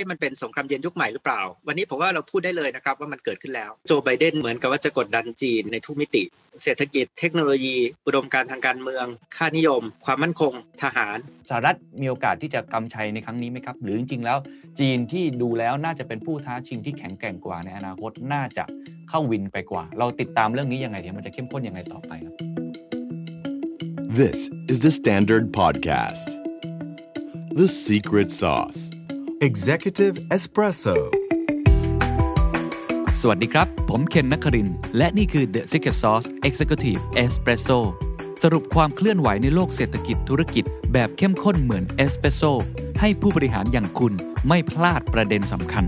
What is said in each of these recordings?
อ๊ะมันเป็นสงครามเย็นยุคใหม่หรือเปล่า วันนี้ผมว่าเราพูดได้เลยนะครับว่ามันเกิดขึ้นแล้ว โจไบเดนเหมือนกับว่าจะกดดันจีนในทุกมิติ เศรษฐกิจเทคโนโลยี อุดมการทางการเมือง ค่านิยม ความมั่นคง ทหารสหรัฐมีโอกาสที่จะกำชัยในครั้งนี้ไหมครับ หรือจริงๆแล้ว จีนที่ดูแล้วน่าจะเป็นผู้ท้าชิงที่แข็งแกร่งกว่าในอนาคตน่าจะเข้าวินไปกว่า เราติดตามเรื่องนี้ยังไงเดี๋ยวมันจะเข้มข้นยังไงต่อไปครับ This is the Standard Podcast The Secret Sauce Executive Espresso สวัสดีครับ ผมเคนนักคริน และนี่คือ The Secret Sauce Executive Espresso สรุปความเคลื่อนไหวในโลกเศรษฐกิจธุรกิจแบบเข้มข้นเหมือนเอสเปรสโซให้ผู้บริหารอย่างคุณไม่พลาดประเด็นสำคัญ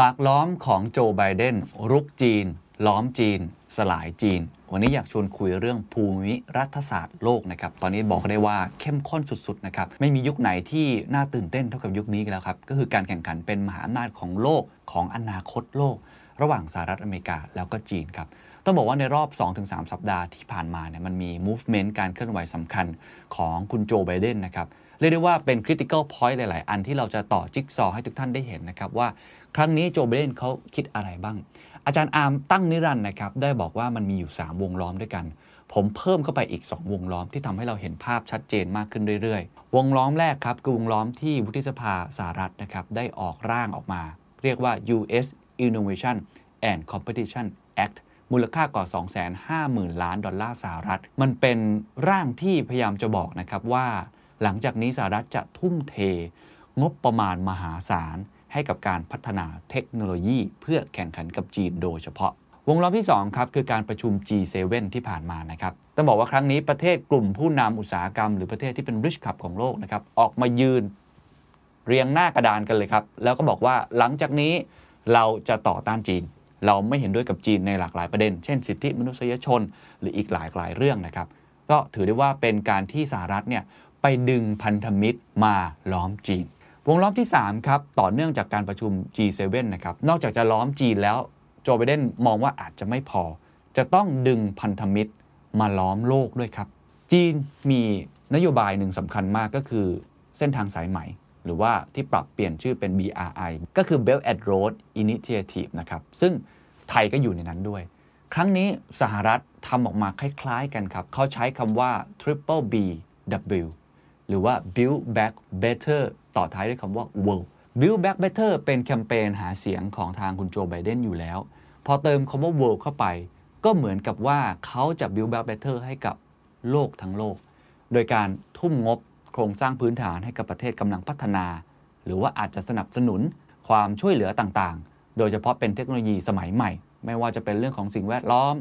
มากล้อมของโจไบเดนรุกจีน ล้อมจีน สลายจีน วันนี้อยากชวนคุยเรื่องภูมิรัฐศาสตร์โลกนะครับ ตอนนี้บอกได้ว่าเข้มข้นสุดๆนะครับ ไม่มียุคไหนที่น่าตื่นเต้นเท่ากับยุคนี้แล้วครับ ก็คือการแข่งขันเป็นมหาอำนาจของโลกของอนาคตโลก ระหว่างสหรัฐอเมริกาแล้วก็จีนครับ ต้องบอกว่าในรอบ 2-3 สัปดาห์ที่ผ่านมาเนี่ยมันมี movement การเคลื่อนไหวสำคัญของคุณโจไบเดนนะครับเรียกได้ว่าเป็น critical point หลาย ๆ อันที่เราจะต่อจิ๊กซอให้ทุกท่านได้เห็นนะครับว่า ครั้งนี้โจไบเดนเขาคิดอะไรบ้าง อาจารย์อาร์มตั้งนิรันด์นะครับได้บอกว่ามันมีอยู่ 3 วงล้อมด้วยกัน ผมเพิ่มเข้าไปอีก 2 วงล้อมที่ทำให้เราเห็นภาพชัดเจนมากขึ้นเรื่อยๆ วงล้อมแรกครับคือวงล้อมที่วุฒิสภาสหรัฐนะครับได้ออกร่างออกมา เรียกว่า U.S. Innovation and Competition Act มูลค่ากว่า 250,000 ล้านดอลลาร์สหรัฐ มันเป็นร่างที่พยายามจะบอกนะครับว่า หลังจากนี้สหรัฐจะทุ่มเท งบประมาณมหาศาล ให้กับการพัฒนาเทคโนโลยี เพื่อแข่งขันกับจีนโดยเฉพาะ วงล้อมที่2ครับคือการประชุม G7 ที่ผ่านมานะครับต้องบอกว่าครั้งนี้ประเทศกลุ่มผู้นำอุตสาหกรรม หรือประเทศที่เป็น rich club ของโลกนะครับออกมายืนเรียงหน้ากระดานกันเลยครับ แล้วก็บอกว่าหลังจากนี้เราจะต่อต้านจีน เราไม่เห็นด้วยกับจีนในหลากหลายประเด็น เช่นสิทธิมนุษยชน หรืออีกหลายหลายเรื่องนะครับ ก็ถือได้ว่าเป็นการที่สหรัฐเนี่ยไปดึงพันธมิตรมาล้อมจีน วงล้อมที่ 3 ครับ ต่อเนื่องจากการประชุม G7 นะครับ นอกจากจะล้อมจีนแล้วโจไบเดนมองว่าอาจจะไม่พอ จะต้องดึงพันธมิตรมาล้อมโลกด้วยครับ จีนมีนโยบายหนึ่งสำคัญมากก็คือเส้นทางสายใหม่หรือว่าที่ปรับเปลี่ยนชื่อเป็น BRI ก็คือ Belt and Road Initiative นะครับ ซึ่งไทยก็อยู่ในนั้นด้วย ครั้งนี้สหรัฐทำออกมาคล้ายๆกันครับ เขาใช้คำว่า Triple B W หรือว่า Build Back Better ต่อท้ายด้วยคำว่า world build back better เป็นแคมเปญหาเสียงของทางคุณโจไบเดนอยู่แล้ว พอเติมคำว่า world เข้าไป ก็เหมือนกับว่าเขาจะ build back better ให้กับโลกทั้งโลก โดยการทุ่มงบโครงสร้างพื้นฐานให้กับประเทศกำลังพัฒนา หรือว่าอาจจะสนับสนุนความช่วยเหลือต่างๆ โดยเฉพาะเป็นเทคโนโลยีสมัยใหม่ ไม่ว่าจะเป็นเรื่องของสิ่งแวดล้อม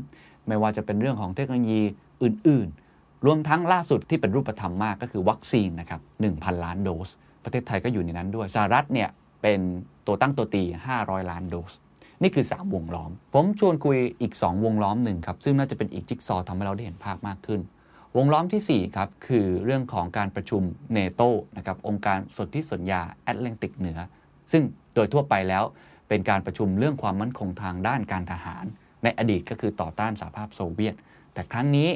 ไม่ว่าจะเป็นเรื่องของเทคโนโลยีอื่น ๆ รวมทั้งล่าสุดที่เป็นรูปธรรมมากก็คือวัคซีนนะครับ1,000 ล้านโดส ประเทศไทยก็อยู่ในนั้นด้วยสหรัฐเนี่ยเป็นตัวตั้งตัวตี 500 ล้านโดส นี่คือ 3 วงล้อม ผมชวนคุยอีก 2 วงล้อมหนึ่งครับ ซึ่งน่าจะเป็นอีกจิ๊กซอทำให้เราได้เห็นภาพมากขึ้น วงล้อมที่ 4 ครับ คือเรื่องของการประชุมเนโตนะครับองค์การสนธิสัญญาแอตแลนติกเหนือ ซึ่งโดยทั่วไปแล้วเป็นการประชุมเรื่องความมั่นคงทางด้านการทหาร ในอดีตก็คือต่อต้านสหภาพโซเวียต แต่ครั้งนี้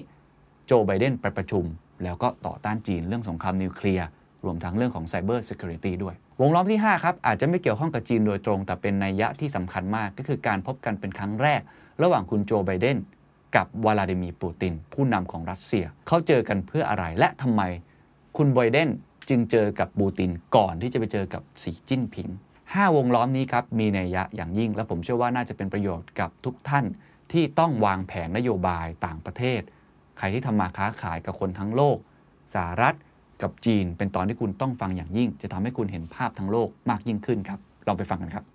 โจไบเดนไปประชุม แล้วก็ต่อต้านจีนเรื่องสงครามนิวเคลียร์รวมทั้งเรื่องของ Cyber Security ด้วย วงล้อมที่ 5 ครับ อาจจะไม่เกี่ยวข้องกับจีนโดยตรง แต่เป็นนัยยะที่สำคัญมากก็คือการพบกันเป็นครั้งแรก ระหว่างคุณโจไบเดนกับวลาดิมีร์ปูติน ผู้นำของรัสเซีย เขาเจอกันเพื่ออะไรและทำไม คุณไบเดนจึงเจอกับปูตินก่อนที่จะไปเจอกับสีจิ้นผิง 5 วงล้อมนี้ครับมีนัยยะอย่างยิ่ง และผมเชื่อว่าน่าจะเป็นประโยชน์กับทุกท่านที่ต้องวางแผนนโยบายต่างประเทศ ใครที่ทำมาค้าขายกับคนทั้งโลกสหรัฐกับจีน เป็นตอนที่คุณต้องฟังอย่างยิ่ง จะทำให้คุณเห็นภาพทั้งโลกมากยิ่งขึ้นครับลองไปฟังกันครับ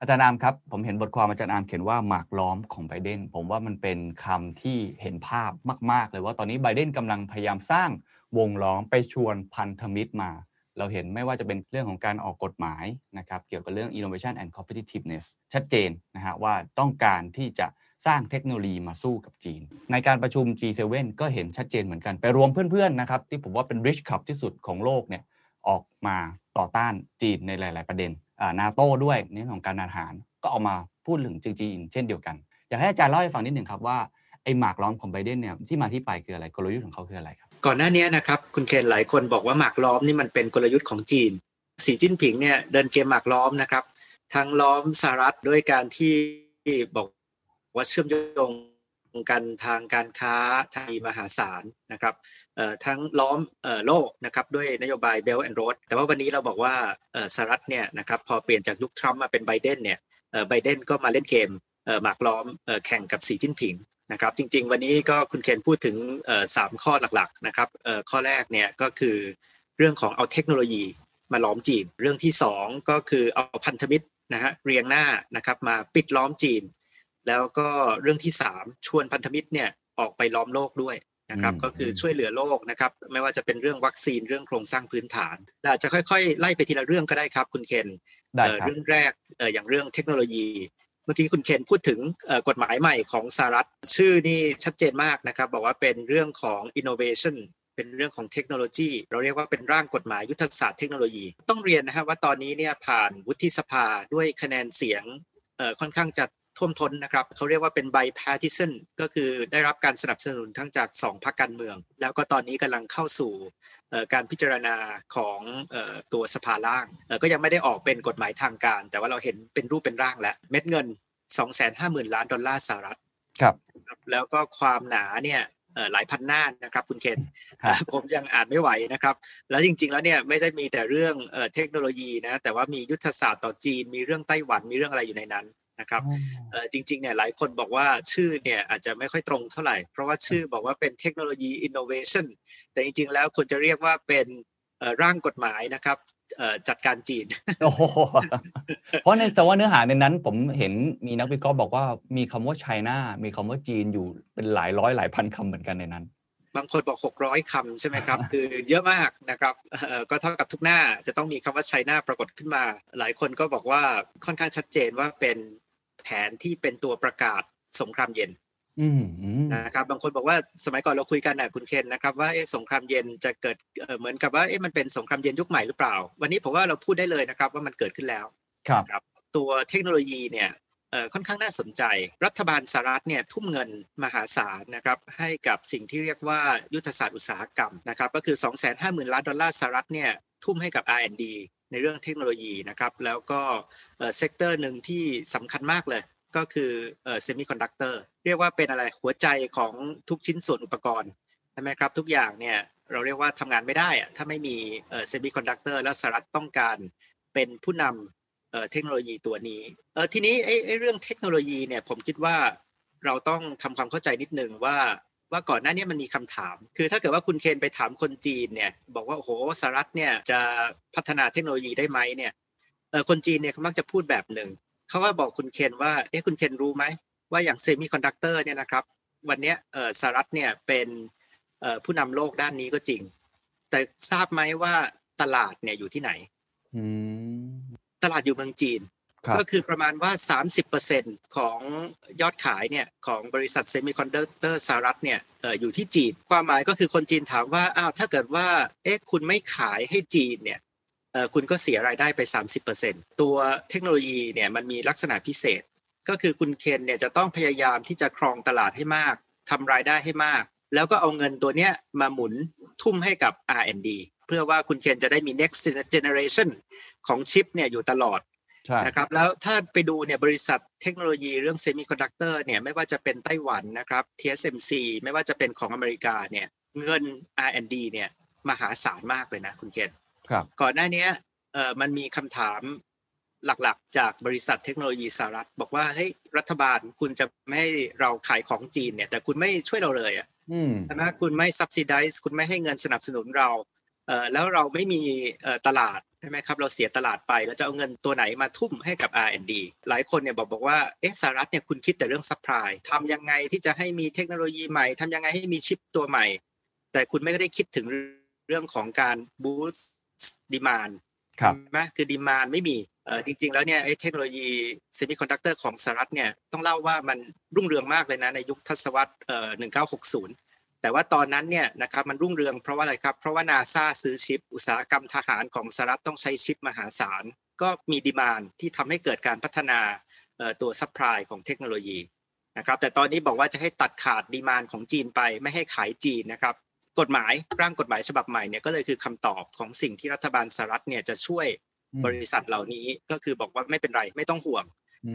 อาจารย์อามครับ ผมเห็นบทความอาจารย์อามเขียนว่าหมากล้อมของไบเดนผมว่ามันเป็นคำที่เห็นภาพมาก ๆ เลยว่าตอนนี้ไบเดนกำลังพยายามสร้างวงล้อมไปชวนพันธมิตรมา เราเห็นไม่ว่าจะเป็นเรื่องของการออกกฎหมายนะครับเกี่ยวกับเรื่อง innovation and competitiveness ชัดเจนนะฮะว่าต้องการที่จะ สร้างเทคโนโลยีมาสู้กับจีน ในการประชุม G7 ก็เห็นชัดเจนเหมือนกัน ไปรวมเพื่อนๆนะครับที่ผมว่าเป็น rich club ที่สุดของโลกเนี่ยออกมาต่อต้านจีนในหลาย ๆ ประเด็นนาโต้ด้วยในเรื่องของการอาหาร ก็ออกมาพูดถึงจีนเช่นเดียวกัน อยากให้อาจารย์เล่าให้ฟังนิดหนึ่งครับว่าไอ้หมากล้อมของไบเดนเนี่ยที่มาที่ไปคืออะไรกลยุทธ์ของเขาคืออะไรครับก่อนหน้านี้นะครับคุณเคนหลายคนบอกว่าหมากล้อมนี่มันเป็นกลยุทธ์ของจีน สีจิ้นผิงเนี่ยเดินเกมหมากล้อมนะครับทั้งล้อมสหรัฐด้วยการที่บอก ว่าเชื่อมโยงกันทางการค้าทางมหาศาลนะครับทั้งล้อมโลกนะครับด้วยนโยบาย Belt and Road แต่ว่าวันนี้เราบอกว่าสหรัฐเนี่ยนะครับพอเปลี่ยนจากยุคทรัมป์มาเป็นไบเดนเนี่ยไบเดนก็มาเล่นเกมหมากล้อมแข่งกับสีจิ้นผิงนะครับจริง ๆ วันนี้ก็คุณเคนพูดถึงสามข้อหลักๆนะครับข้อแรกเนี่ยก็คือเรื่องของเอาเทคโนโลยีมาล้อมจีน เรื่องที่ 2 ก็คือเอาพันธมิตรนะฮะเรียงหน้านะครับมาปิดล้อมจีน แล้วก็เรื่องที่ 3 ชวนพันธมิตรเนี่ยออกไปล้อมโลกด้วยนะครับก็คือช่วยเหลือโลกนะครับไม่ว่าจะเป็นเรื่องวัคซีนเรื่องโครงสร้างพื้นฐานอาจจะค่อยๆ ไล่ไปทีละเรื่องก็ได้ครับคุณเคนเรื่องแรกอย่างเรื่องเทคโนโลยีเมื่อกี้คุณเคนพูดถึงกฎหมายใหม่ของสหรัฐ ชื่อนี่ชัดเจนมากนะครับ บอกว่าเป็นเรื่องของ innovation เป็นเรื่องของเทคโนโลยี เราเรียกว่าเป็นร่างกฎหมายยุทธศาสตร์เทคโนโลยี ต้องเรียนนะครับว่าตอนนี้เนี่ยผ่านวุฒิสภาด้วยคะแนนเสียงค่อนข้างจะ ท่วมท้นนะครับ เขาเรียกว่าเป็น bipartisan ก็คือได้รับการสนับสนุนทั้งจาก 2พรรคการเมือง แล้วก็ตอนนี้กำลังเข้าสู่การพิจารณาของตัวสภาล่าง ก็ยังไม่ได้ออกเป็นกฎหมายทางการ แต่ว่าเราเห็นเป็นรูปเป็นร่างแล้ว เม็ดเงิน 250,000 ล้านดอลลาร์สหรัฐครับ แล้วก็ความหนาเนี่ยหลายพันหน้านะครับคุณเคนผมยังอ่านไม่ไหวนะครับ แล้วจริง ๆ แล้วเนี่ยไม่ได้มีแต่เรื่องเทคโนโลยีนะแต่ว่ามียุทธศาสตร์ต่อจีน มีเรื่องไต้หวันมีเรื่องอะไรอยู่ในนั้น นะครับจริงๆเนี่ยหลายคนบอกว่าชื่อเนี่ยอาจจะไม่ค่อยตรงเท่าไหร่ เพราะว่าชื่อบอกว่าเป็นเทคโนโลยีอินโนเวชันแต่จริงๆแล้วควรจะเรียกว่าเป็นร่างกฎหมายนะครับจัดการจีนโอ้เพราะในแต่ว่าเนื้อหาในนั้นผมเห็นมีนักวิเคราะห์บอกว่ามีคำว่าไชน่ามีคำว่าจีนอยู่เป็นหลายร้อยหลายพันคำเหมือนกันในนั้น บางคนบอกหกร้อยคำใช่ไหมครับ คือเยอะมากนะครับก็เท่ากับทุกหน้าจะต้องมีคำว่าไชน่าปรากฏขึ้นมา หลายคนก็บอกว่าค่อนข้างชัดเจนว่าเป็น แผนที่เป็นตัวประกาศสงครามเย็นนะครับบางคนบอกว่าสมัยก่อนเราคุยกันนะคุณเคนนะครับว่าสงครามเย็นจะเกิดเหมือนกับว่าเอ๊ะมันเป็นสงครามเย็นยุคใหม่หรือเปล่า วันนี้ผมว่าเราพูดได้เลยนะครับว่ามันเกิดขึ้นแล้วครับรบตัวเทคโนโลยีเนี่ยค่อนข้างน่าสนใจ รัฐบาลสหรัฐเนี่ยทุ่มเงินมหาศาลนะครับให้กับสิ่งที่เรียกว่ายุทธศาสตร์อุตสาหกรรมนะครับก็คือ 250,000 ล้านดอลลาร์สหรัฐเนี่ยทุ่มให้กับ R&D ในเรื่องเทคโนโลยีนะครับ แล้วก็sector หนึ่งที่สำคัญมากเลยก็คือเซมิคอนดักเตอร์เรียกว่าเป็นอะไรหัวใจของทุกชิ้นส่วนอุปกรณ์ใช่ไหมครับ ทุกอย่างเนี่ยเราเรียกว่าทำงานไม่ได้อะถ้าไม่มีเซมิคอนดักเตอร์แล้วสหรัฐต้องการเป็นผู้นำเทคโนโลยีตัวนี้ทีนี้ไอ้เรื่องเทคโนโลยีเนี่ยผมคิดว่าเราต้องทำความเข้าใจนิดนึงว่า ว่าก่อนหน้านี้มันมีคำถาม คือถ้าเกิดว่าคุณเคนไปถามคนจีนเนี่ย บอกว่าโอ้โหสหรัฐเนี่ยจะพัฒนาเทคโนโลยีได้ไหมเนี่ยเออคนจีนเนี่ยเขามักจะพูดแบบหนึ่งเขาก็บอกคุณเคนว่าเอ๊ะคุณเคนรู้ไหมว่าอย่างเซมิคอนดักเตอร์เนี่ยนะครับ วันนี้เออสหรัฐเนี่ยเป็นเออผู้นำโลกด้านนี้ก็จริง แต่ทราบไหมว่าตลาดเนี่ยอยู่ที่ไหนตลาดอยู่เมืองจีน ก็คือประมาณว่า 30%ของยอดขายเนี่ยของบริษัทเซมิคอนดักเตอร์สหรัฐเนี่ยอออยู่ที่จีน ความหมายก็คือคนจีนถามว่าอ้าวถ้าเกิดว่าเอ๊ะคุณไม่ขายให้จีนเนี่ยคุณก็เสียรายได้ไป 30%ตัวเทคโนโลยีเนี่ยมันมีลักษณะพิเศษ ก็คือคุณเคนเนี่ยจะต้องพยายามที่จะครองตลาดให้มากทำรายได้ให้มาก แล้วก็เอาเงินตัวเนี้ยมาหมุนทุ่มให้กับ R&D เพื่อว่าคุณเคนจะได้มี next generation ของชิปเนี่ยอยู่ตลอด นะครับแล้วถ้าไปดูเนี่ยบริษัทเทคโนโลยีเรื่องเซมิคอนดักเตอร์เนี่ยไม่ว่าจะเป็นไต้หวันนะครับ TSMC ไม่ว่าจะเป็นของอเมริกาเนี่ยเงิน R&D เนี่ยมหาศาลมากเลยนะคุณเคนก่อนหน้านี้เออมันมีคำถามหลักๆ จากบริษัทเทคโนโลยีสหรัฐ บอกว่าเฮ้ยรัฐบาลคุณจะไม่ให้เราขายของจีนเนี่ย แต่คุณไม่ช่วยเราเลยอะใช่ไหมคุณไม่ subsidize คุณไม่ให้เงินสนับสนุนเราเออแล้วเราไม่มีเออตลาดใช่ไหมครับเราเสียตลาดไปแล้วจะเอาเงินตัวไหนมาทุ่มให้กับ R&D หลายคนเนี่ยบอกบอกว่าเอสหรัฐเนี่ยคุณคิดแต่เรื่อง supply ทำยังไงที่จะให้มีเทคโนโลยีใหม่ทำยังไงให้มีชิปตัวใหม่ แต่คุณไม่ได้คิดถึงเรื่องของการ boost demand ครับไหมคือ demand ไม่มีเออจริง ๆ แล้วเนี่ยไอ้เทคโนโลยีเซมิคอนดักเตอร์ของสหรัฐเนี่ยต้องเล่าว่ามันรุ่งเรืองมากเลยนะในยุคทศวรรษเอ่อ1960 แต่ว่าตอนนั้นเนี่ยนะครับมันรุ่งเรืองเพราะว่าอะไรครับ เพราะว่านาซาซื้อชิป อุตสาหกรรมทหารของสหรัฐต้องใช้ชิปมหาศาล ก็มี demand ที่ทำให้เกิดการพัฒนาตัว supply ของเทคโนโลยีนะครับแต่ตอนนี้บอกว่าจะให้ตัดขาดดีมานของจีนไปไม่ให้ขายจีนนะครับกฎหมายร่างกฎหมายฉบับใหม่เนี่ยก็เลยคือคำตอบของสิ่งที่รัฐบาลสหรัฐเนี่ยจะช่วยอืมบริษัทเหล่านี้ก็คือบอกว่าไม่เป็นไรไม่ต้องห่วง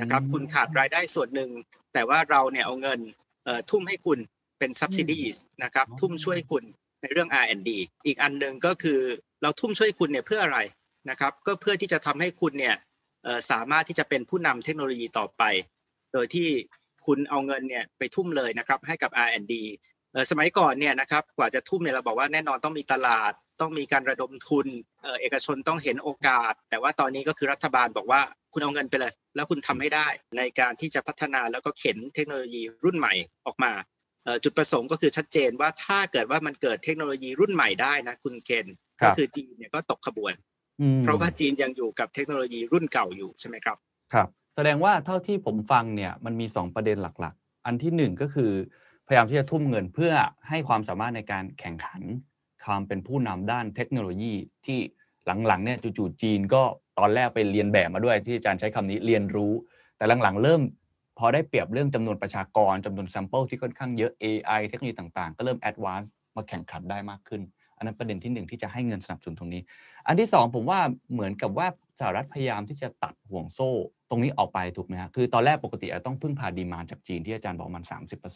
นะครับอืมคุณขาดรายได้ส่วนหนึ่ง แต่ว่าเราเนี่ยเอาเงินเอ่อทุ่มให้คุณ เป็น subsidies นะครับอ๋อทุ่มช่วยคุณในเรื่อง R&D อีกอันหนึ่งก็คือเราทุ่มช่วยคุณเนี่ยเพื่ออะไรนะครับก็เพื่อที่จะทำให้คุณเนี่ยเอ่อสามารถที่จะเป็นผู้นำเทคโนโลยีต่อไป โดยที่คุณเอาเงินเนี่ยไปทุ่มเลยนะครับให้กับ R&D เอ่อสมัยก่อนเนี่ยนะครับกว่าจะทุ่มเนี่ยเราบอกว่าแน่นอนต้องมีตลาด ต้องมีการระดมทุนเอ่อเอกชนต้องเห็นโอกาส แต่ว่าตอนนี้ก็คือรัฐบาลบอกว่าคุณเอาเงินไปเลย แล้วคุณทำให้ได้ในการที่จะพัฒนาแล้วก็เข็นเทคโนโลยีรุ่นใหม่ออกมาเอ่อ จุดประสงค์ก็คือชัดเจนว่าถ้าเกิดว่ามันเกิดเทคโนโลยีรุ่นใหม่ได้นะคุณเคนครัก็บคือจีนเนี่ยก็ตกขบวนอืมเพราะว่าจีนยังอยู่กับเทคโนโลยีรุ่นเก่าอยู่ใช่ไหมครับครับ แสดงว่าเท่าที่ผมฟังเนี่ยมันมี 2 ประเด็นหลักๆ อันที่หนึ่งก็คือพยายามที่จะทุ่มเงินเพื่อให้ความสามารถในการแข่งขันความเป็นผู้นำด้านเทคโนโลยีที่หลังๆเนี่ยจู่ๆจีนก็ตอนแรกไปเรียนแบบมาด้วยที่อาจารย์ใช้คำนี้เรียนรู้ แต่หลังๆ เริ่ม พอได้เปรียบเรื่องจำนวนประชากรจำนวน sample ที่ค่อนข้างเยอะ AI เทคโนโลยีต่างๆ ก็เริ่ม advance มาแข่งขันได้มากขึ้น อันนั้นประเด็นที่หนึ่งที่จะให้เงินสนับสนุนตรงนี้ อันที่สองผมว่าเหมือนกับว่าสหรัฐพยายามที่จะตัดห่วงโซ่ ตรงนี้ออกไปถูกไหมฮะคือตอนแรกปกติต้องพึ่งพาดีมานจากจีนที่อาจารย์บอกมัน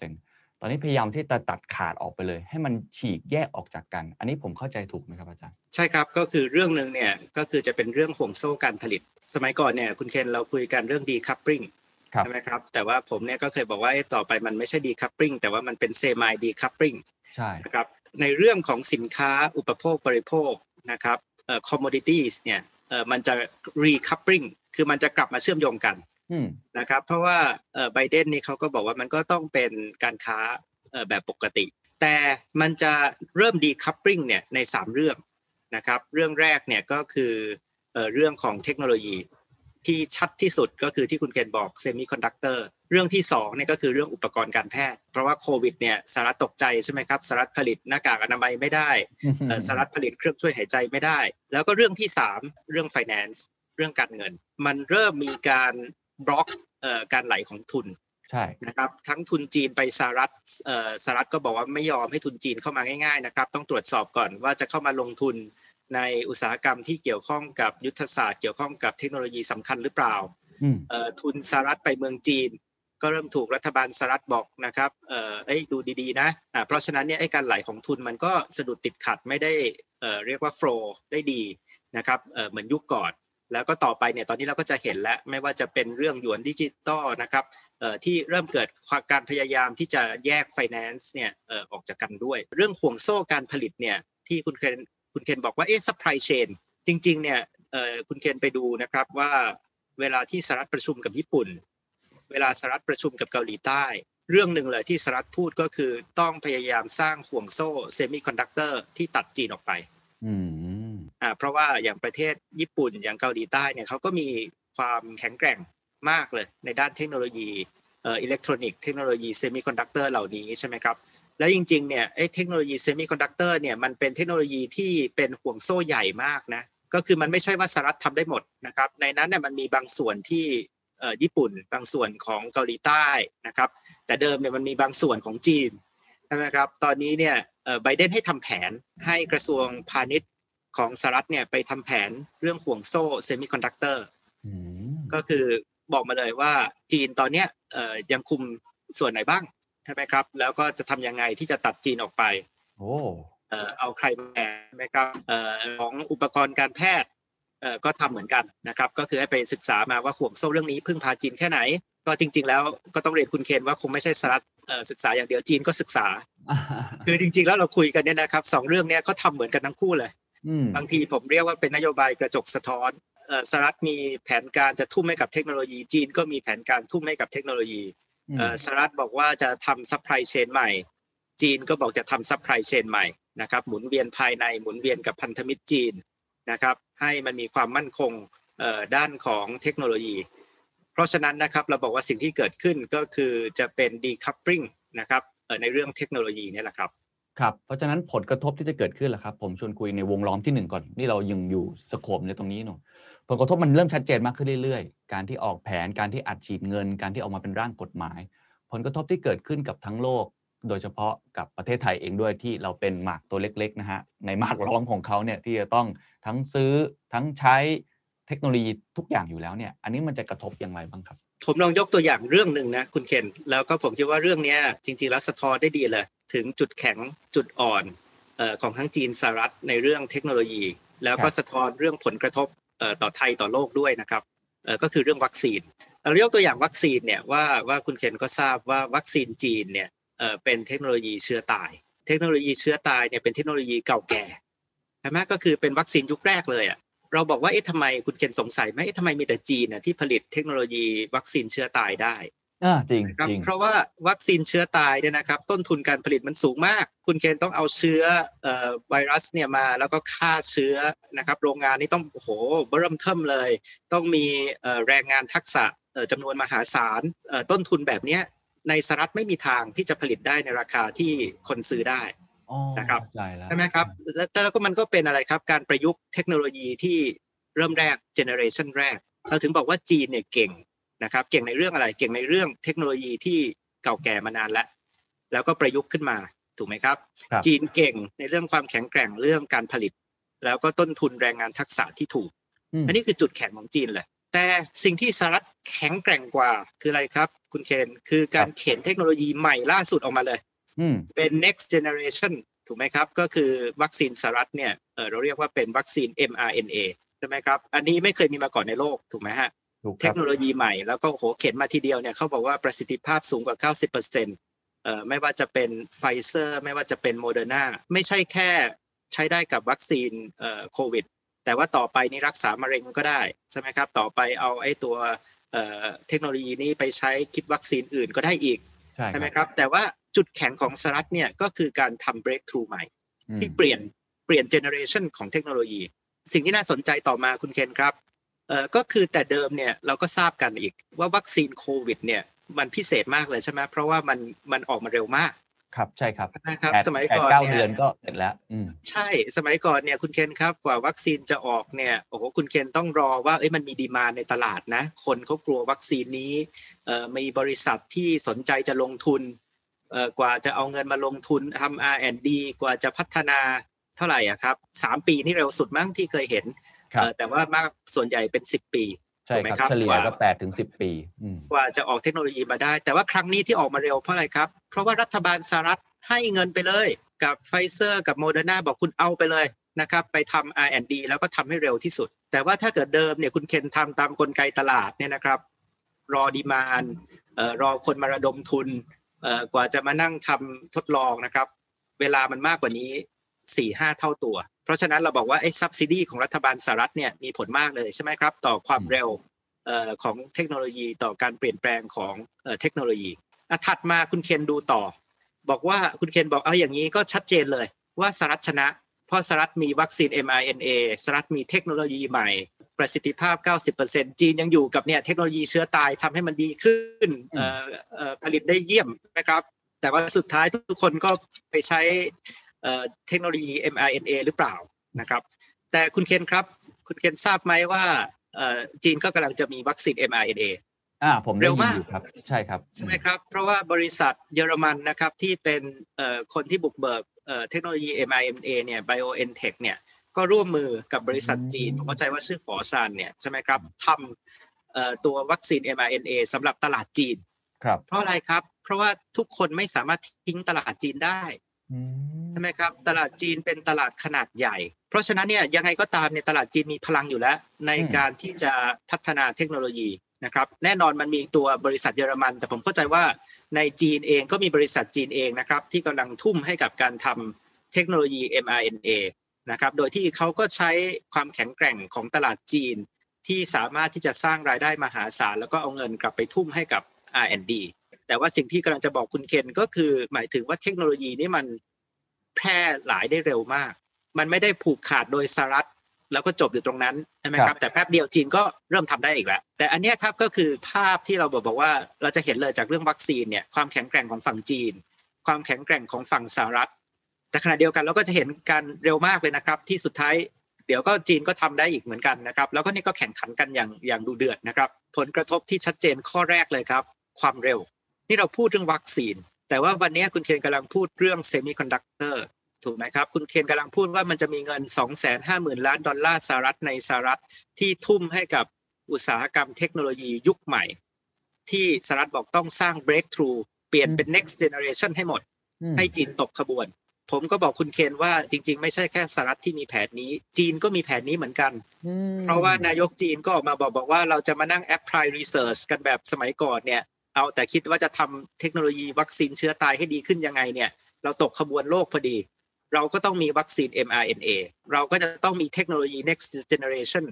30%ตอนนี้พยายามที่จะตัดขาดออกไปเลย ให้มันฉีกแยกออกจากกัน อันนี้ผมเข้าใจถูกไหมครับอาจารย์ใช่ครับก็คือเรื่องหนึ่งเนี่ยก็คือจะเป็นเรื่องห่วงโซ่การผลิต สมัยก่อนเนี่ยคุณเคนเราคุยกันเรื่อง decoupling ใช่ไหมครับ แต่ว่าผมเนี่ยก็เคยบอกว่าเอ๊ะต่อไปมันไม่ใช่ decoupling แต่ว่ามันเป็น semi decoupling ใช่นะครับในเรื่องของสินค้าอุปโภคบริโภคนะครับเอ่อ commodities เนี่ยเอ่อมันจะ recoupling คือมันจะกลับมาเชื่อมโยงกันอืมนะครับเพราะว่าเอ่อไบเดนนี่เขาก็บอกว่ามันก็ต้องเป็นการค้าเอ่อแบบปกติ แต่มันจะเริ่ม decoupling เนี่ยใน 3 เรื่องนะครับเรื่องแรกเนี่ยก็คือเอ่อเรื่องของเทคโนโลยี ที่ชัดที่สุดก็คือที่คุณเคนบอกเซมิคอนดักเตอร์เรื่องที่2เนี่ยก็คือเรื่องอุปกรณ์การแพทย์ เพราะว่าโควิดเนี่ยสหรัฐตกใจใช่ไหมครับสหรัฐผลิตหน้ากากอนามัยไม่ได้เอ่อสหรัฐผลิตเครื่องช่วยหายใจไม่ได้ แล้วก็เรื่องที่ 3 เรื่อง finance เรื่องการเงิน มันเริ่มมีการบล็อกเอ่อการไหลของทุนใช่นะครับทั้งทุนจีนไปสหรัฐเอ่อสหรัฐก็บอกว่าไม่ยอมให้ทุนจีนเข้ามาง่ายๆนะครับต้องตรวจสอบก่อนว่าจะเข้ามาลงทุน ในอุตสาหกรรมที่เกี่ยวข้องกับยุทธศาสตร์เกี่ยวข้องกับเทคโนโลยีสำคัญหรือเปล่าอืมเอ่อทุนสหรัฐไปเมืองจีน ก็เริ่มถูกรัฐบาลสหรัฐบอกนะครับเอ่อเอ้ยดูดีๆนะอ่าเพราะฉะนั้นเนี่ยไอ้การไหลของทุนมันก็สะดุดติดขัดไม่ได้เอ่อเรียกว่าโฟลได้ดีนะครับเอ่อเหมือนยุคก่อนแล้วก็ต่อไปเนี่ยตอนนี้เราก็จะเห็นแล้วไม่ว่าจะเป็นเรื่องหยวนดิจิตอลนะครับเอ่อที่เริ่มเกิดการพยายามที่จะแยก finance เนี่ยเอ่อออกจากกันด้วย เรื่องห่วงโซ่การผลิตเนี่ยที่คุณเคนคุณเคนบอกว่าเอ๊ะ supply chain จริง ๆ เนี่ยเอ่อคุณเคนไปดูนะครับว่าเวลาที่สหรัฐประชุมกับญี่ปุ่น เวลาสหรัฐประชุมกับเกาหลีใต้ เรื่องหนึ่งเลยที่สหรัฐพูดก็คือต้องพยายามสร้างห่วงโซ่เซมิคอนดักเตอร์ที่ตัดจีนออกไปอืมอ่าเพราะว่าอย่างประเทศญี่ปุ่นอย่างเกาหลีใต้เนี่ยเขาก็มีความแข็งแกร่งมากเลยในด้านเทคโนโลยีเอ่ออิเล็กทรอนิกส์เทคโนโลยีเซมิคอนดักเตอร์เหล่านี้ใช่ไหมครับ แล้วจริงๆเนี่ยไอ้เทคโนโลยีเซมิคอนดักเตอร์เนี่ยมันเป็นเทคโนโลยีที่เป็นห่วงโซ่ใหญ่มากนะก็คือมันไม่ใช่ว่าสหรัฐทำได้หมดนะครับในนั้นเนี่ยมันมีบางส่วนที่เอ่อญี่ปุ่น บางส่วนของเกาหลีใต้นะครับแต่เดิมเนี่ยมันมีบางส่วนของจีนใช่ไหมครับตอนนี้เนี่ยเอ่อไบเดนให้ทำแผนให้กระทรวงพาณิชย์ของสหรัฐเนี่ยไปทำแผนเรื่องห่วงโซ่เซมิคอนดักเตอร์อืมก็คือบอกมาเลยว่าจีนตอนเนี้ยเอ่อยังคุมส่วนไหนบ้าง ใช่ไหมครับ แล้วก็จะทำยังไงที่จะตัดจีนออกไป โอ้เอ่อเอาใครมาแทนใช่ไหมครับเอ่อของอุปกรณ์การแพทย์เอ่อก็ทำเหมือนกันนะครับ ก็คือให้ไปศึกษามาว่าห่วงโซ่เรื่องนี้พึ่งพาจีนแค่ไหน ก็จริง ๆ แล้วก็ต้องเรียนคุณเคนว่าคงไม่ใช่สหรัฐเอ่อศึกษาอย่างเดียวจีนก็ศึกษา คือจริง ๆ แล้วเราคุยกันเนี่ยนะครับสองเรื่องเนี้ยเขาทำเหมือนกันทั้งคู่เลยอืมบางทีผมเรียกว่าเป็นนโยบายกระจกสะท้อนเอ่อสหรัฐมีแผนการจะทุ่มให้กับเทคโนโลยีจีนก็มีแผนการทุ่มให้กับเทคโนโลยีเอ่อ สหรัฐบอกว่าจะทำ supply chain ใหม่ จีนก็บอกจะทำ supply chain ใหม่นะครับ หมุนเวียนภายในหมุนเวียนกับพันธมิตรจีนนะครับ ให้มันมีความมั่นคงด้านของเทคโนโลยี เพราะฉะนั้นนะครับเราบอกว่าสิ่งที่เกิดขึ้นก็คือจะเป็น decoupling นะครับในเรื่องเทคโนโลยีนี่แหละครับ ครับ เพราะฉะนั้นผลกระทบที่จะเกิดขึ้นล่ะครับ ผมชวนคุยในวงล้อมที่หนึ่งก่อน นี่เรายังอยู่ scope ในตรงนี้ดูผลกระทบมันเริ่มชัดเจนมากขึ้นเรื่อยๆ การที่ออกแผนการที่อัดฉีดเงิน การที่ออกมาเป็นร่างกฎหมาย ผลกระทบที่เกิดขึ้นกับทั้งโลก โดยเฉพาะกับประเทศไทยเองด้วยที่เราเป็นหมากตัวเล็กๆนะฮะในหมากล้อมของเขาเนี่ยที่จะต้องทั้งซื้อทั้งใช้เทคโนโลยีทุกอย่างอยู่แล้วเนี่ย อันนี้มันจะกระทบอย่างไรบ้างครับ ผมลองยกตัวอย่างเรื่องหนึ่งนะคุณเคนแล้วก็ผมคิดว่าเรื่องนี้จริงๆแล้วสะท้อนได้ดีเลย ถึงจุดแข็งจุดอ่อนของทั้งจีนสหรัฐในเรื่องเทคโนโลยี แล้วก็รับสะท้อนเรื่องผลกระทบต่อไทยต่อโลกด้วยนะครับก็คือเรื่องวัคซีนเรายกตัวอย่างวัคซีนเนี่ยว่าว่าคุณเคนก็ทราบว่าวัคซีนจีนเนี่ยเอ่อเป็นเทคโนโลยีเชื้อตาย เทคโนโลยีเชื้อตายเนี่ยเป็นเทคโนโลยีเก่าแก่ใช่ไหมก็คือเป็นวัคซีนยุคแรกเลยอะ เราบอกว่าเอ๊ะทำไมคุณเคนสงสัยไหมเอ๊ะทำไมมีแต่จีนน่ะที่ผลิตเทคโนโลยีวัคซีนเชื้อตายได้อ่าจริงครับจริงเพราะว่าวัคซีนเชื้อตายเนี่ยนะครับ ต้นทุนการผลิตมันสูงมาก คุณเคนต้องเอาเชื้อเอ่อไวรัสเนี่ยมา แล้วก็ฆ่าเชื้อนะครับ โรงงานนี้ต้องโอ้โหเริ่มเทิมเลย ต้องมีเอ่อแรงงานทักษะเอ่อจำนวนมหาศาลเอ่อต้นทุนแบบเนี้ยในสหรัฐไม่มีทางที่จะผลิตได้ในราคาที่คนซื้อได้อ๋อ นะครับเข้าใจแล้วใช่ไหมครับแล้วแต่แล้วก็มันก็เป็นอะไรครับ การประยุกต์เทคโนโลยีที่เริ่มแรก generation แรก เราถึงบอกว่าจีนเนี่ยเก่งนะครับ เก่งในเรื่องอะไรเก่งในเรื่องเทคโนโลยีที่เก่าแก่มานานแล้ว แล้วก็ประยุกต์ขึ้นมาถูกไหมครับครับจีนเก่งในเรื่องความแข็งแกร่งเรื่องการผลิต แล้วก็ต้นทุนแรงงานทักษะที่ถูกมอันนี้คือจุดแข็งของจีนเลย แต่สิ่งที่สหรัฐแข็งแกร่งกว่าคืออะไรครับ คุณเคนคือการเขียนเทคโนโลยีใหม่ล่าสุดออกมาเลยอืม เป็น next generation ถูกไหมครับ ก็คือวัคซีนสหรัฐเนี่ยเออเราเรียกว่าเป็นวัคซีน mRNA ใช่ไหมครับ อันนี้ไม่เคยมีมาก่อนในโลก ถูกไหมฮะถูกคเทรัคบโนโลยีใหม่แล้วก็โอ้โหเข็นมาทีเดียวเนี่ยเขาบอกว่าประสิทธิภาพสูงกว่า 90%เอ่อไม่ว่าจะเป็นไฟเซอร์ไม่ว่าจะเป็นโมเดอร์นาไม่ใช่แค่ใช้ได้กับวัคซีนเอ่อโควิด แต่ว่าต่อไปนี่รักษามะเร็งก็ได้ใช่ไหมครับ ต่อไปเอาไอ้ตัวเอ่อเทคโนโลยีนี้ไปใช้คิดวัคซีนอื่นก็ได้อีกใช่ใช่ไหมคครับรับ แต่ว่า จุดแข็งของสหรัฐเนี่ยก็คือการทำ breakthrough ใหม่อืมที่เปลี่ยนเปลี่ยน generation ของเทคโนโลยี สิ่งที่น่าสนใจต่อมาคุณเคนครับเอ่อก็คือแต่เดิมเนี่ยเราก็ทราบกันอีกว่าวัคซีนโควิดเนี่ยมันพิเศษมากเลยใช่ไหมเพราะว่ามันมันออกมาเร็วมากครับใช่ครับนะครับแปดสมัยแปดก่อนเก้าเนี่ยเดือนก็เสร็จแล้วอืมใช่สมัยก่อนเนี่ยคุณเคนครับกว่าวัคซีนจะออกเนี่ยโอ้โหคุณเคนต้องรอว่าเอ้ยมันมีดีมาในตลาดนะ คนเขากลัววัคซีนนี้เอ่อมีบริษัทที่สนใจจะลงทุนเอ่อ กว่าจะเอาเงินมาลงทุนทำ R&D กว่าจะพัฒนาเท่าไหร่อะครับสามปีนี่เร็วสุดมั้งที่เคยเห็นครับเอ่อแต่ว่ามากส่วนใหญ่เป็นสิบปีใช่ถูกไหมครับครับเฉลี่ยว่าก็แปดถึงสิบปีอืมกว่าจะออกเทคโนโลยีมาได้ แต่ว่าครั้งนี้ที่ออกมาเร็วเพราะอะไรครับ เพราะว่ารัฐบาลสหรัฐให้เงินไปเลย กับไฟเซอร์กับโมเดอร์นาบอกคุณเอาไปเลยนะครับไปทำ R&D แล้วก็ทำให้เร็วที่สุด แต่ว่าถ้าเกิดเดิมเนี่ยคุณเคนทำตามกลไกตลาดเนี่ยนะครับ รอ demand เอ่อรอคนมาระดมทุนเอ่อ กว่าจะมานั่งทำทดลองนะครับ เวลามันมากกว่านี้สี่ห้าเท่าตัว เพราะฉะนั้นเราบอกว่าไอ้ subsidy ของรัฐบาลสหรัฐเนี่ยมีผลมากเลยใช่ไหมครับ ต่อความเร็วของเทคโนโลยีต่อการเปลี่ยนแปลงของเทคโนโลยีอถัดมาคุณเคนดูต่อ บอกว่าคุณเคนบอกเอาอย่างนี้ก็ชัดเจนเลยว่าสหรัฐชนะ เพราะสหรัฐมีวัคซีน mRNA สหรัฐมีเทคโนโลยีใหม่ ประสิทธิภาพ 90%จีนยังอยู่กับเนี่ยเทคโนโลยีเชื้อตายทำให้มันดีขึ้นเอ่อเอ่อผลิตได้เยี่ยมนะครับ แต่ว่าสุดท้ายทุกคนก็ไปใช้เอ่อเทคโนโลยี mRNA หรือเปล่านะครับ แต่คุณเคนครับคุณเคนทราบไหมว่าเอ่อจีนก็กำลังจะมีวัคซีน mRNA อ่าผมได้เร็วยินมากอยู่ครับใช่ครับใช่ไหมครับ เพราะว่าบริษัทเยอรมันนะครับที่เป็นเอ่อคนที่บุกเบิก เอ่อเทคโนโลยี mRNA เนี่ย BioNTech เนี่ยก็ร่วมมือกับบริษัทจีนผมเข้าใจว่าชื่อฝอซานเนี่ยใช่ไหมครับทำเอ่อตัววัคซีน mRNA สำหรับตลาดจีนครับเพราะอะไรครับ เพราะว่าทุกคนไม่สามารถทิ้งตลาดจีนได้อืมใช่ไหมครับ ตลาดจีนเป็นตลาดขนาดใหญ่ เพราะฉะนั้นเนี่ยยังไงก็ตามเนี่ยตลาดจีนมีพลังอยู่แล้ว ในการที่จะพัฒนาเทคโนโลยี นะครับแน่นอนมันมีตัวบริษัทเยอรมัน แต่ผมเข้าใจว่าในจีนเองก็มีบริษัทจีนเองนะครับที่กำลังทุ่มให้กับการทำเทคโนโลยี mRNA นะครับโดยที่เขาก็ใช้ความแข็งแกร่งของตลาดจีน ที่สามารถที่จะสร้างรายได้มหาศาลแล้วก็เอาเงินกลับไปทุ่มให้กับ R&D แต่ว่าสิ่งที่กำลังจะบอกคุณเคนก็คือ หมายถึงว่าเทคโนโลยีนี่มันแพร่หลายได้เร็วมาก มันไม่ได้ผูกขาดโดยสหรัฐ แล้วก็จบอยู่ตรงนั้นใช่ไหมครับ แต่แป๊บเดียวจีนก็เริ่มทำได้อีกแล้ว แต่อันเนี้ยครับก็คือภาพที่เราบอกบอกว่าเราจะเห็นเลยจากเรื่องวัคซีนเนี่ยความแข็งแกร่งของฝั่งจีน ความแข็งแกร่งของฝั่งสหรัฐ แต่ขณะเดียวกันเราก็จะเห็นการเร็วมากเลยนะครับ ที่สุดท้ายเดี๋ยวก็จีนก็ทำได้อีกเหมือนกันนะครับ แล้วก็นี่ก็แข่งขันกันอย่างอย่างดุเดือดนะครับ ผลกระทบที่ชัดเจนข้อแรกเลยครับ ความเร็ว นี่เราพูดเรื่องวัคซีน แต่ว่าวันนี้คุณเคนกำลังพูดเรื่องเซมิคอนดักเตอร์ ถูกไหมครับ คุณเคนกำลังพูดว่ามันจะมีเงิน 250,000 ล้านดอลลาร์สหรัฐในสหรัฐที่ทุ่มให้กับอุตสาหกรรมเทคโนโลยียุคใหม่ ที่สหรัฐบอกต้องสร้าง breakthrough เปลี่ยนเป็น next generation ให้หมด ให้จีนตกขบวน ผมก็บอกคุณเคนว่าจริง ๆ ไม่ใช่แค่สหรัฐที่มีแผนนี้ จีนก็มีแผนนี้เหมือนกัน เพราะว่านายกจีนก็ออกมาบอกบอกว่าเราจะมานั่ง apply research กันแบบสมัยก่อนเนี่ยเอาแต่คิดว่าจะทำเทคโนโลยีวัคซีนเชื้อตายให้ดีขึ้นยังไงเนี่ย เราตกขบวนโลกพอดี เราก็ต้องมีวัคซีน mRNA เราก็จะต้องมีเทคโนโลยี next generation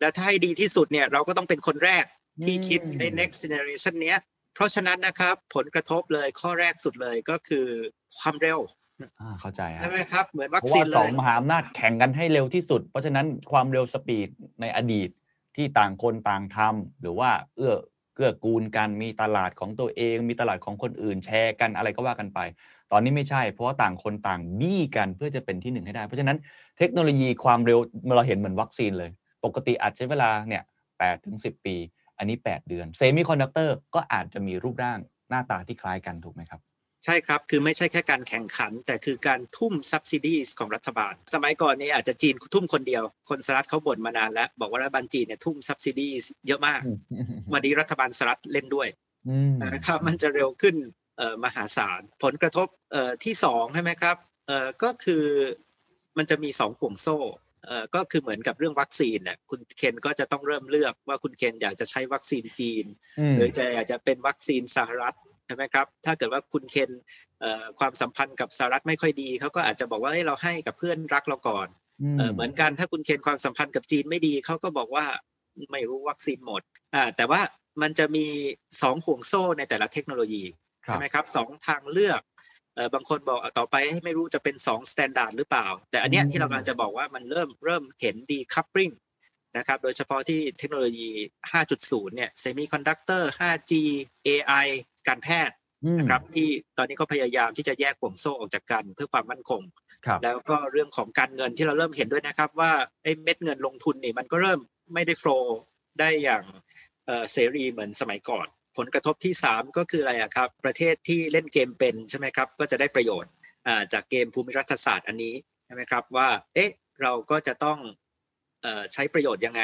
แล้วถ้าให้ดีที่สุดเนี่ยเราก็ต้องเป็นคนแรกที่คิดใน next generation เนี้ย เพราะฉะนั้นนะครับผลกระทบเลยข้อแรกสุดเลยก็คือความเร็วอ่าเข้าใจฮะใช่ไหมครับเหมือนวัเพคราะซีว่านเลสองยมหาอำนาจแข่งกันให้เร็วที่สุด เพราะฉะนั้นความเร็วสปีดในอดีตที่ต่างคนต่างทำหรือว่าเอื้อเกื้อกูลกันมีตลาดของตัวเอง มีตลาดของคนอื่นแชร์กันอะไรก็ว่ากันไป ตอนนี้ไม่ใช่ เพราะว่าต่างคนต่างบี้กันเพื่อจะเป็นที่หนึ่งให้ได้ เพราะฉะนั้นเทคโนโลยีความเร็วเราเห็นเหมือนวัคซีนเลย ปกติอาจใช้เวลาเนี่ยแปดถึงสิบปี อันนี้ 8 เดือนเซมิคอนดักเตอร์ก็อาจจะมีรูปร่างหน้าตาที่คล้ายกันถูกไหมครับใช่ครับ คือไม่ใช่แค่การแข่งขัน แต่คือการทุ่ม subsidies ของรัฐบาล สมัยก่อนนี้อาจจะจีนทุ่มคนเดียว คนสหรัฐเขาบ่นมานานแล้ว บอกว่ารัฐบาลจีนเนี่ยทุ่ม subsidies เยอะมาก วันนี้รัฐบาลสหรัฐเล่นด้วยอืมนะครับมันจะเร็วขึ้นเอ่อ มหาศาล ผลกระทบเอ่อที่สองใช่ไหมครับเอ่อก็คือมันจะมีสองห่วงโซ่เอ่อก็คือเหมือนกับเรื่องวัคซีนเนี่ยคุณเคนก็จะต้องเริ่มเลือกว่าคุณเคนอยากจะใช้วัคซีนจีนอืมหรือจะอยากจะเป็นวัคซีนสหรัฐใช่ไหมครับถ้าเกิดว่าคุณเคนเอ่อความสัมพันธ์กับสหรัฐไม่ค่อยดีเขาก็อาจจะบอกว่าเอ้ยเราให้กับเพื่อนรักเราก่อนเอ่อเหมือนกันถ้าคุณเคนความสัมพันธ์กับจีนไม่ดีเขาก็บอกว่าไม่รู้วัคซีนหมดอ่าแต่ว่ามันจะมีสองห่วงโซ่ในแต่ละเทคโนโลยีครับ ใช่ไหมครับสองทางเลือกเออบางคนบอกอะต่อไปให้ไม่รู้จะเป็นสอง standard หรือเปล่า แต่อันเนี้ยอืมที่เรากำลังจะบอกว่ามันเริ่มเริ่มเห็น decoupling นะครับโดยเฉพาะที่เทคโนโลยี 5.0 เนี่ยเซมิคอนดักเตอร์ 5G AI การแพทย์อืมนะครับที่ตอนนี้ก็พยายามที่จะแยกห่วงโซ่ออกจากกันเพื่อความมั่นคงครับแล้วก็เรื่องของการเงินที่เราเริ่มเห็นด้วยนะครับ ว่าไอ้เม็ดเงินลงทุนนี่มันก็เริ่มไม่ได้ flow ได้อย่างเอ่อเสรีเหมือนสมัยก่อน ผลกระทบที่ 3 ก็คืออะไรอะครับ ประเทศที่เล่นเกมเป็นใช่ไหมครับก็จะได้ประโยชน์อ่าจากเกมภูมิรัฐศาสตร์อันนี้ใช่ไหมครับว่าเอ๊ะเราก็จะต้องเอ่อใช้ประโยชน์ยังไง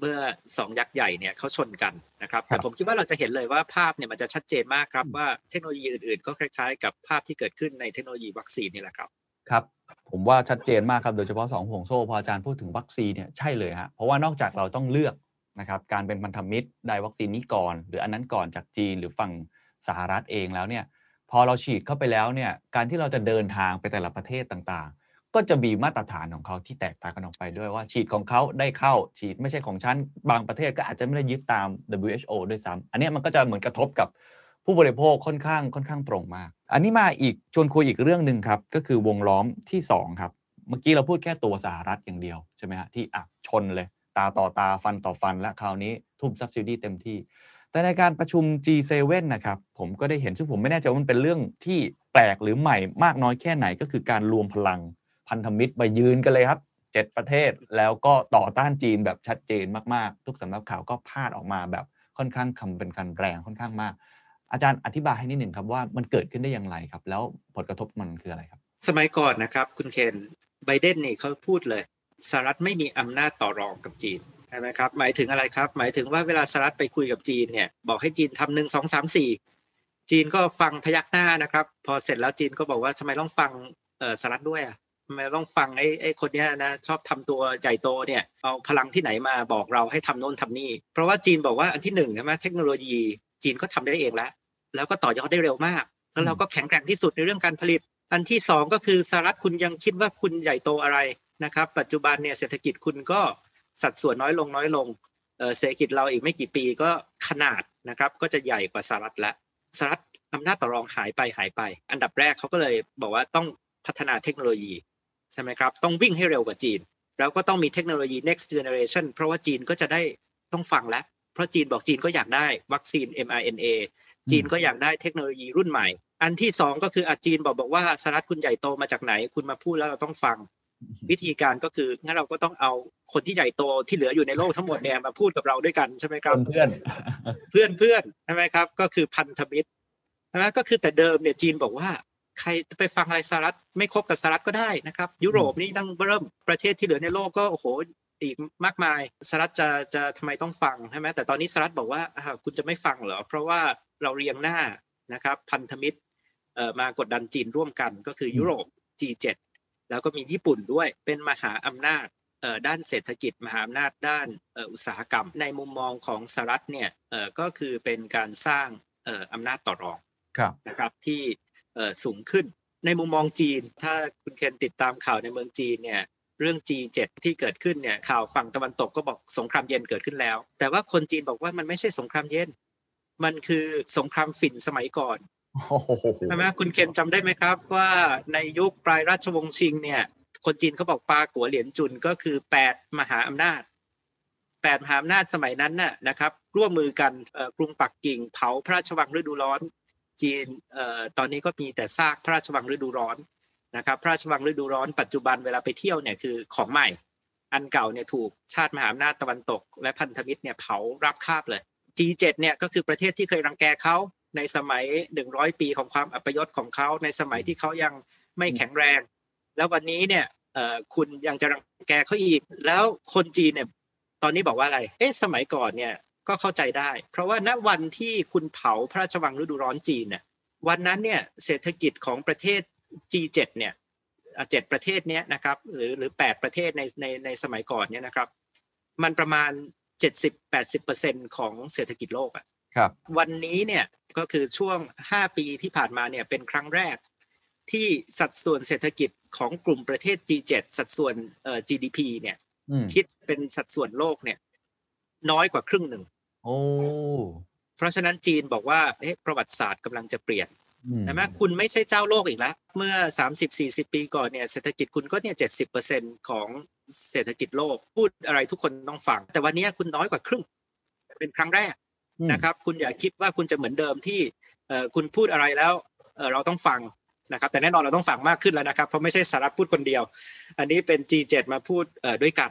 เมื่อสองยักษ์ใหญ่เนี่ยเขาชนกันนะครับครัแต่บผมคิดว่าเราจะเห็นเลยว่าภาพเนี่ยมันจะชัดเจนมากครับว่าเทคโนโลยีอื่นๆ ก็คล้ายๆ กับภาพที่เกิดขึ้นในเทคโนโลยีวัคซีนนี่แหละครับครับผมว่าชัดเจนมากครับโดยเฉพาะ2ห่วงโซ่พออาจารย์พูดถึงวัคซีนเนี่ยใช่เลยฮะเพราะว่านอกจากเราต้องเลือก นะครับการเป็นพันธมิตรได้วัคซีนนี้ก่อน หรืออันนั้นก่อนจากจีนหรือฝั่งสหรัฐเองแล้วเนี่ยพอเราฉีดเข้าไปแล้วเนี่ยการที่เราจะเดินทางไปแต่ละประเทศต่างๆ ก็จะมีมาตรฐานของเขาที่แตกต่างกันออกไปด้วยว่าฉีดของเขาได้เข้าฉีดไม่ใช่ของฉันบางประเทศก็อาจจะไม่ได้ยึดตาม WHO ด้วยซ้ำอันนี้มันก็จะเหมือนกระทบกับผู้บริโภคค่อนข้างค่อนข้างตรงมาก อันนี้มาอีกชวนคุยอีกเรื่องหนึ่งครับก็คือวงล้อมที่2ครับเมื่อกี้เราพูดแค่ตัวสหรัฐอย่างเดียวใช่ไหมฮะที่อะชนเลย ตาต่อตาฟันต่อฟัน และคราวนี้ทุ่ม subsidy เต็มที่ แต่ในการประชุม G7 นะครับ ผมก็ได้เห็นซึ่งผมไม่แน่ใจว่ามันเป็นเรื่องที่แปลกหรือใหม่มากน้อยแค่ไหนก็คือการรวมพลังพันธมิตรมายืนกันเลยครับเจ็ดประเทศแล้วก็ต่อต้านจีนแบบชัดเจนมากๆ ทุกสำนักข่าวก็พาดออกมาแบบค่อนข้างคำเป็นการแรงค่อนข้างมาก อาจารย์อธิบายให้นิดหนึ่งครับว่ามันเกิดขึ้นได้อย่างไรครับ แล้วผลกระทบมันคืออะไรครับ สมัยก่อนนะครับ คุณเคนไบเดนนี่เขาพูดเลย สหรัฐไม่มีอำนาจต่อรองกับจีนใช่ไหมครับหมายถึงอะไรครับ หมายถึงว่าเวลาสหรัฐไปคุยกับจีนเนี่ยบอกให้จีนทำหนึ่งสองสามสี่จีนก็ฟังพยักหน้านะครับ พอเสร็จแล้วจีนก็บอกว่าทำไมต้องฟังเออสหรัฐด้วยอะทำไมต้องฟังไอ้ไอ้คนเนี้ยนะชอบทำตัวใหญ่โตเนี่ยเอาพลังที่ไหนมาบอกเราให้ทำโน่นทำนี่ เพราะว่าจีนบอกว่าอันที่หนึ่งใช่ไหมเทคโนโลยีจีนก็ทำได้เองแล้ว แล้วก็ต่อยอดได้เร็วมาก แล้วเราก็แข็งแกร่งที่สุดในเรื่องการผลิต อันที่สองก็คือสหรัฐคุณยังคิดว่าคุณใหญ่โตอะไร นะครับ ปัจจุบันเนี่ยเศรษฐกิจคุณก็สัดส่วนน้อยลงน้อยลงเศรษฐกิจเราอีกไม่กี่ปีก็ขนาดนะครับ ก็จะใหญ่กว่าสหรัฐแล้วสหรัฐอำนาจต่อรองหายไปหายไป อันดับแรกเขาก็เลยบอกว่าต้องพัฒนาเทคโนโลยีใช่ไหมครับ ต้องวิ่งให้เร็วกว่าจีน แล้วก็ต้องมีเทคโนโลยี next generation เพราะว่าจีนก็จะได้ต้องฟังแล้ว เพราะจีนบอกจีนก็อยากได้วัคซีน mRNA จีนก็อยากได้เทคโนโลยีรุ่นใหม่ อันที่สองก็คืออาจีนบอกบอกว่าสหรัฐคุณใหญ่โตมาจากไหน คุณมาพูดแล้วเราต้องฟัง วิธีการก็คืองั้นเราก็ต้องเอาคนที่ใหญ่โตที่เหลืออยู่ในโลกทั้งหมดเนี่ยมาพูดกับเราด้วยกันใช่ไหมครับเพื่อนเพื่อนเพื่อนใช่ไหมครับ ก็คือพันธมิตรนะก็คือแต่เดิมเนี่ยจีนบอกว่า ใครไปฟังอะไรสหรัฐไม่คบกับสหรัฐก็ได้นะครับ ยุโรปนี่ตั้งเริ่มประเทศที่เหลือในโลกก็โอ้โหอีกมากมายสหรัฐจะจะทำไมต้องฟังใช่ไหมแต่ตอนนี้สหรัฐบอกว่าคุณจะไม่ฟังเหรอเพราะว่าเราเรียงหน้านะครับ พันธมิตรมากดดันจีนร่วมกันก็คือยุโรป G7 แล้วก็มีญี่ปุ่นด้วยเป็นมหาอำนาจด้านเศรษฐกิจมหาอำนาจด้านอุตสาหกรรม ในมุมมองของสหรัฐเนี่ยก็คือเป็นการสร้างอำนาจต่อรองนะครับที่สูงขึ้น ในมุมมองจีน ถ้าคุณเคนติดตามข่าวในเมืองจีนเนี่ยเรื่อง G7 ที่เกิดขึ้นเนี่ยข่าวฝั่งตะวันตกก็บอกสงครามเย็นเกิดขึ้นแล้ว แต่ว่าคนจีนบอกว่ามันไม่ใช่สงครามเย็น มันคือสงครามฝิ่นสมัยก่อน ใช่ไหมคุณเคนจำได้ไหมครับ ว่าในยุคปลายราชวงศ์ชิงเนี่ย คนจีนเขาบอกปากัวเหรียญจุนก็คือแปดมหาอำนาจแปดมหาอำนาจสมัยนั้นน่ะนะครับ ร่วมมือกันกรุงปักกิ่ง เผาพระราชวังฤดูร้อน จีนตอนนี้ก็มีแต่ซากพระราชวังฤดูร้อนนะครับ พระราชวังฤดูร้อนปัจจุบันเวลาไปเที่ยวเนี่ยคือของใหม่ อันเก่าเนี่ยถูกชาติมหาอำนาจตะวันตก และพันธมิตรเนี่ยเผารับคาบเลย G7 เนี่ยก็คือประเทศที่เคยรังแกเขา ในสมัย100ปีของความอัปยศของเขาในสมัยที่เขายังไม่แข็งแรง แล้ววันนี้เนี่ยคุณยังจะรังแกเขาอีก แล้วคนจีนเนี่ยตอนนี้บอกว่าอะไร เอ๊ะสมัยก่อนเนี่ยก็เข้าใจได้ เพราะว่าณวันที่คุณเผาพระราชวังฤดูร้อนจีนเนี่ยวันนั้นเนี่ยเศรษฐกิจของประเทศ G7 เนี่ยเจ็ดประเทศเนี้ยนะครับหรือหรือแปดประเทศในในในสมัยก่อนเนี่ยนะครับ มันประมาณเจ็ดสิบแปดสิบเปอร์เซ็นของเศรษฐกิจโลกอะ ครับ วันนี้เนี่ยก็คือช่วงห้าปีที่ผ่านมาเนี่ยเป็นครั้งแรก ที่สัดส่วนเศรษฐกิจของกลุ่มประเทศ G7 สัดส่วนเอ่อ GDP เนี่ยคิดเป็นสัดส่วนโลกเนี่ย น้อยกว่าครึ่งหนึ่งโอ้เพราะฉะนั้นจีนบอกว่าเอ๊ะประวัติศาสตร์กำลังจะเปลี่ยนนะไหมคุณไม่ใช่เจ้าโลกอีกแล้วเมื่อ 30-40 ปีก่อนเนี่ยเศรษฐกิจคุณก็เนี่ย70%ของเศรษฐกิจโลก พูดอะไรทุกคนต้องฟัง แต่วันนี้คุณน้อยกว่าครึ่ง เป็นครั้งแรก นะครับ คุณอย่าคิดว่าคุณจะเหมือนเดิมที่คุณพูดอะไรแล้วเราต้องฟังนะครับ แต่แน่นอนเราต้องฟังมากขึ้นแล้วนะครับ เพราะไม่ใช่สหรัฐพูดคนเดียว อันนี้เป็น G7 มาพูดด้วยกัน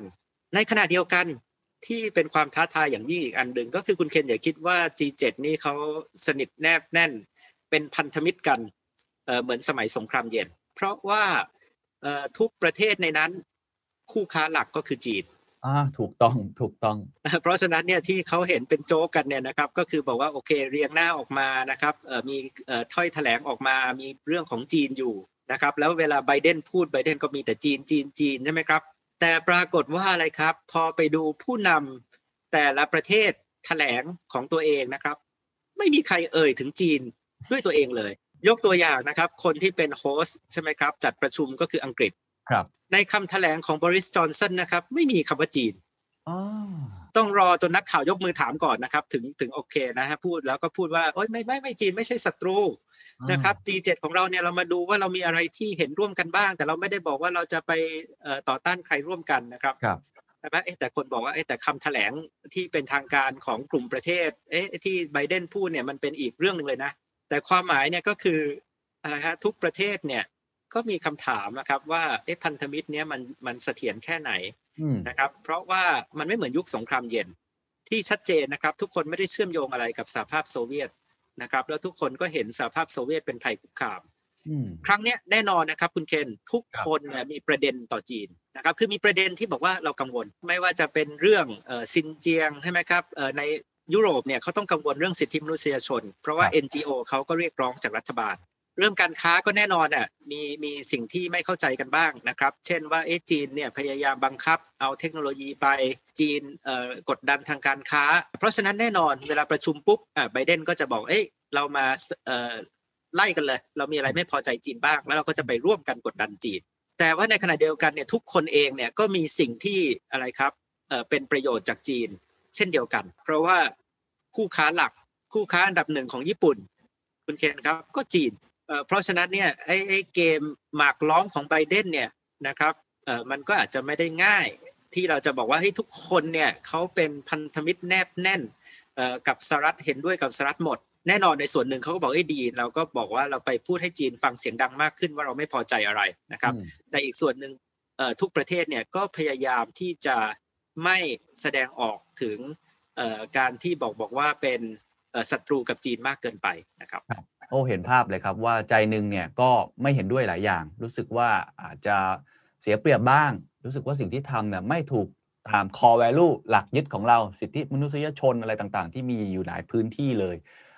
ในขณะเดียวกันที่เป็นความท้าทายอย่างยิ่งอีกอันหนึ่งก็คือคุณเคนอย่าคิดว่า G7 นี่เขาสนิทแนบแน่น เป็นพันธมิตรกันเหมือนสมัยสงครามเย็น เพราะว่าทุกประเทศในนั้นคู่ค้าหลักก็คือจีน อ่าถูกต้องถูกต้อง เพราะฉะนั้นเนี่ยที่เขาเห็นเป็นโจ๊กกันเนี่ยนะครับก็คือบอกว่าโอเคเรียงหน้าออกมานะครับมีถ้อยแถลงออกมามีเรื่องของจีนอยู่นะครับแล้วเวลาไบเดนพูดไบเดนก็มีแต่จีนจีนจีนใช่ไหมครับ แต่ปรากฏว่าอะไรครับ พอไปดูผู้นำแต่ละประเทศแถลงของตัวเองนะครับ ไม่มีใครเอ่ยถึงจีนด้วยตัวเองเลย ยกตัวอย่างนะครับ คนที่เป็นโฮสใช่ไหมครับ จัดประชุมก็คืออังกฤษ ครับ ในคำแถลงของบริสจอนสันนะครับ ไม่มีคำว่าจีนต้องรอจนนักข่าวยกมือถามก่อนนะครับ ถึงถึงโอเคนะฮะพูดแล้วก็พูดว่าโอ๊ยไม่ไม่ไม่จีนไม่ใช่ศัตรูนะครับ G7 ของเราเนี่ยเรามาดูว่าเรามีอะไรที่เห็นร่วมกันบ้าง แต่เราไม่ได้บอกว่าเราจะไปต่อต้านใครร่วมกันนะครับครับแต่ว่าแต่คนบอกว่าแต่คำแถลงที่เป็นทางการของกลุ่มประเทศเอ๊ะที่ไบเดนพูดเนี่ยมันเป็นอีกเรื่องหนึ่งเลยนะ แต่ความหมายเนี่ยก็คืออะไรฮะทุกประเทศเนี่ย ก็มีคำถามนะครับว่าเอ๊ะพันธมิตรเนี้ยมันมันเสถียรแค่ไหนนะครับ เพราะว่ามันไม่เหมือนยุคสงครามเย็น ที่ชัดเจนนะครับ ทุกคนไม่ได้เชื่อมโยงอะไรกับสหภาพโซเวียตนะครับ แล้วทุกคนก็เห็นสหภาพโซเวียตเป็นภัยคุกคามครั้งนี้แน่นอนนะครับคุณเคนทุกคนมีประเด็นต่อจีนนะครับคือมีประเด็นที่บอกว่าเรากังวล ไม่ว่าจะเป็นเรื่องซินเจียงใช่ไหมครับในยุโรปเนี่ยเขาต้องกังวลเรื่องสิทธิมนุษยชน เพราะว่า NGO เขาก็เรียกร้องจากรัฐบาล เรื่องการค้าก็แน่นอนอะมีมีสิ่งที่ไม่เข้าใจกันบ้างนะครับ เช่นว่าเอจีนเนี่ยพยายามบังคับเอาเทคโนโลยีไปจีนเอ่อกดดันทางการค้า เพราะฉะนั้นแน่นอนเวลาประชุมปุ๊บอ่าไบเดนก็จะบอกเอ้ยเรามาเอ่อไล่กันเลย เรามีอะไรไม่พอใจจีนบ้าง แล้วเราก็จะไปร่วมกันกดดันจีน แต่ว่าในขณะเดียวกันเนี่ยทุกคนเองเนี่ยก็มีสิ่งที่อะไรครับเอ่อเป็นประโยชน์จากจีน เช่นเดียวกัน เพราะว่าคู่ค้าหลักคู่ค้าอันดับหนึ่งของญี่ปุ่น คุณเคนครับก็จีน เพราะฉะนั้นเนี่ยไอ้ไอ้เกมหมากล้อมของไบเดนเนี่ยนะครับมันก็อาจจะไม่ได้ง่ายที่เราจะบอกว่าให้ทุกคนเนี่ยเขาเป็นพันธมิตรแนบแน่นกับสหรัฐเห็นด้วยกับสหรัฐหมด แน่นอนในส่วนหนึ่งเขาก็บอกเอ้ดี เราก็บอกว่าเราไปพูดให้จีนฟังเสียงดังมากขึ้นว่าเราไม่พอใจอะไรนะครับ แต่อีกส่วนหนึ่งทุกประเทศเนี่ยก็พยายามที่จะไม่แสดงออกถึงการที่บอกบอกว่าเป็นศัตรูกับจีนมากเกินไปนะครับ โอ้เห็นภาพเลยครับว่าใจหนึ่งเนี่ยก็ไม่เห็นด้วยหลายอย่าง รู้สึกว่าอาจจะเสียเปรียบบ้าง รู้สึกว่าสิ่งที่ทำเนี่ยไม่ถูกตาม core value หลักยึดของเราสิทธิมนุษยชนอะไรต่างๆ ที่มีอยู่หลายพื้นที่เลย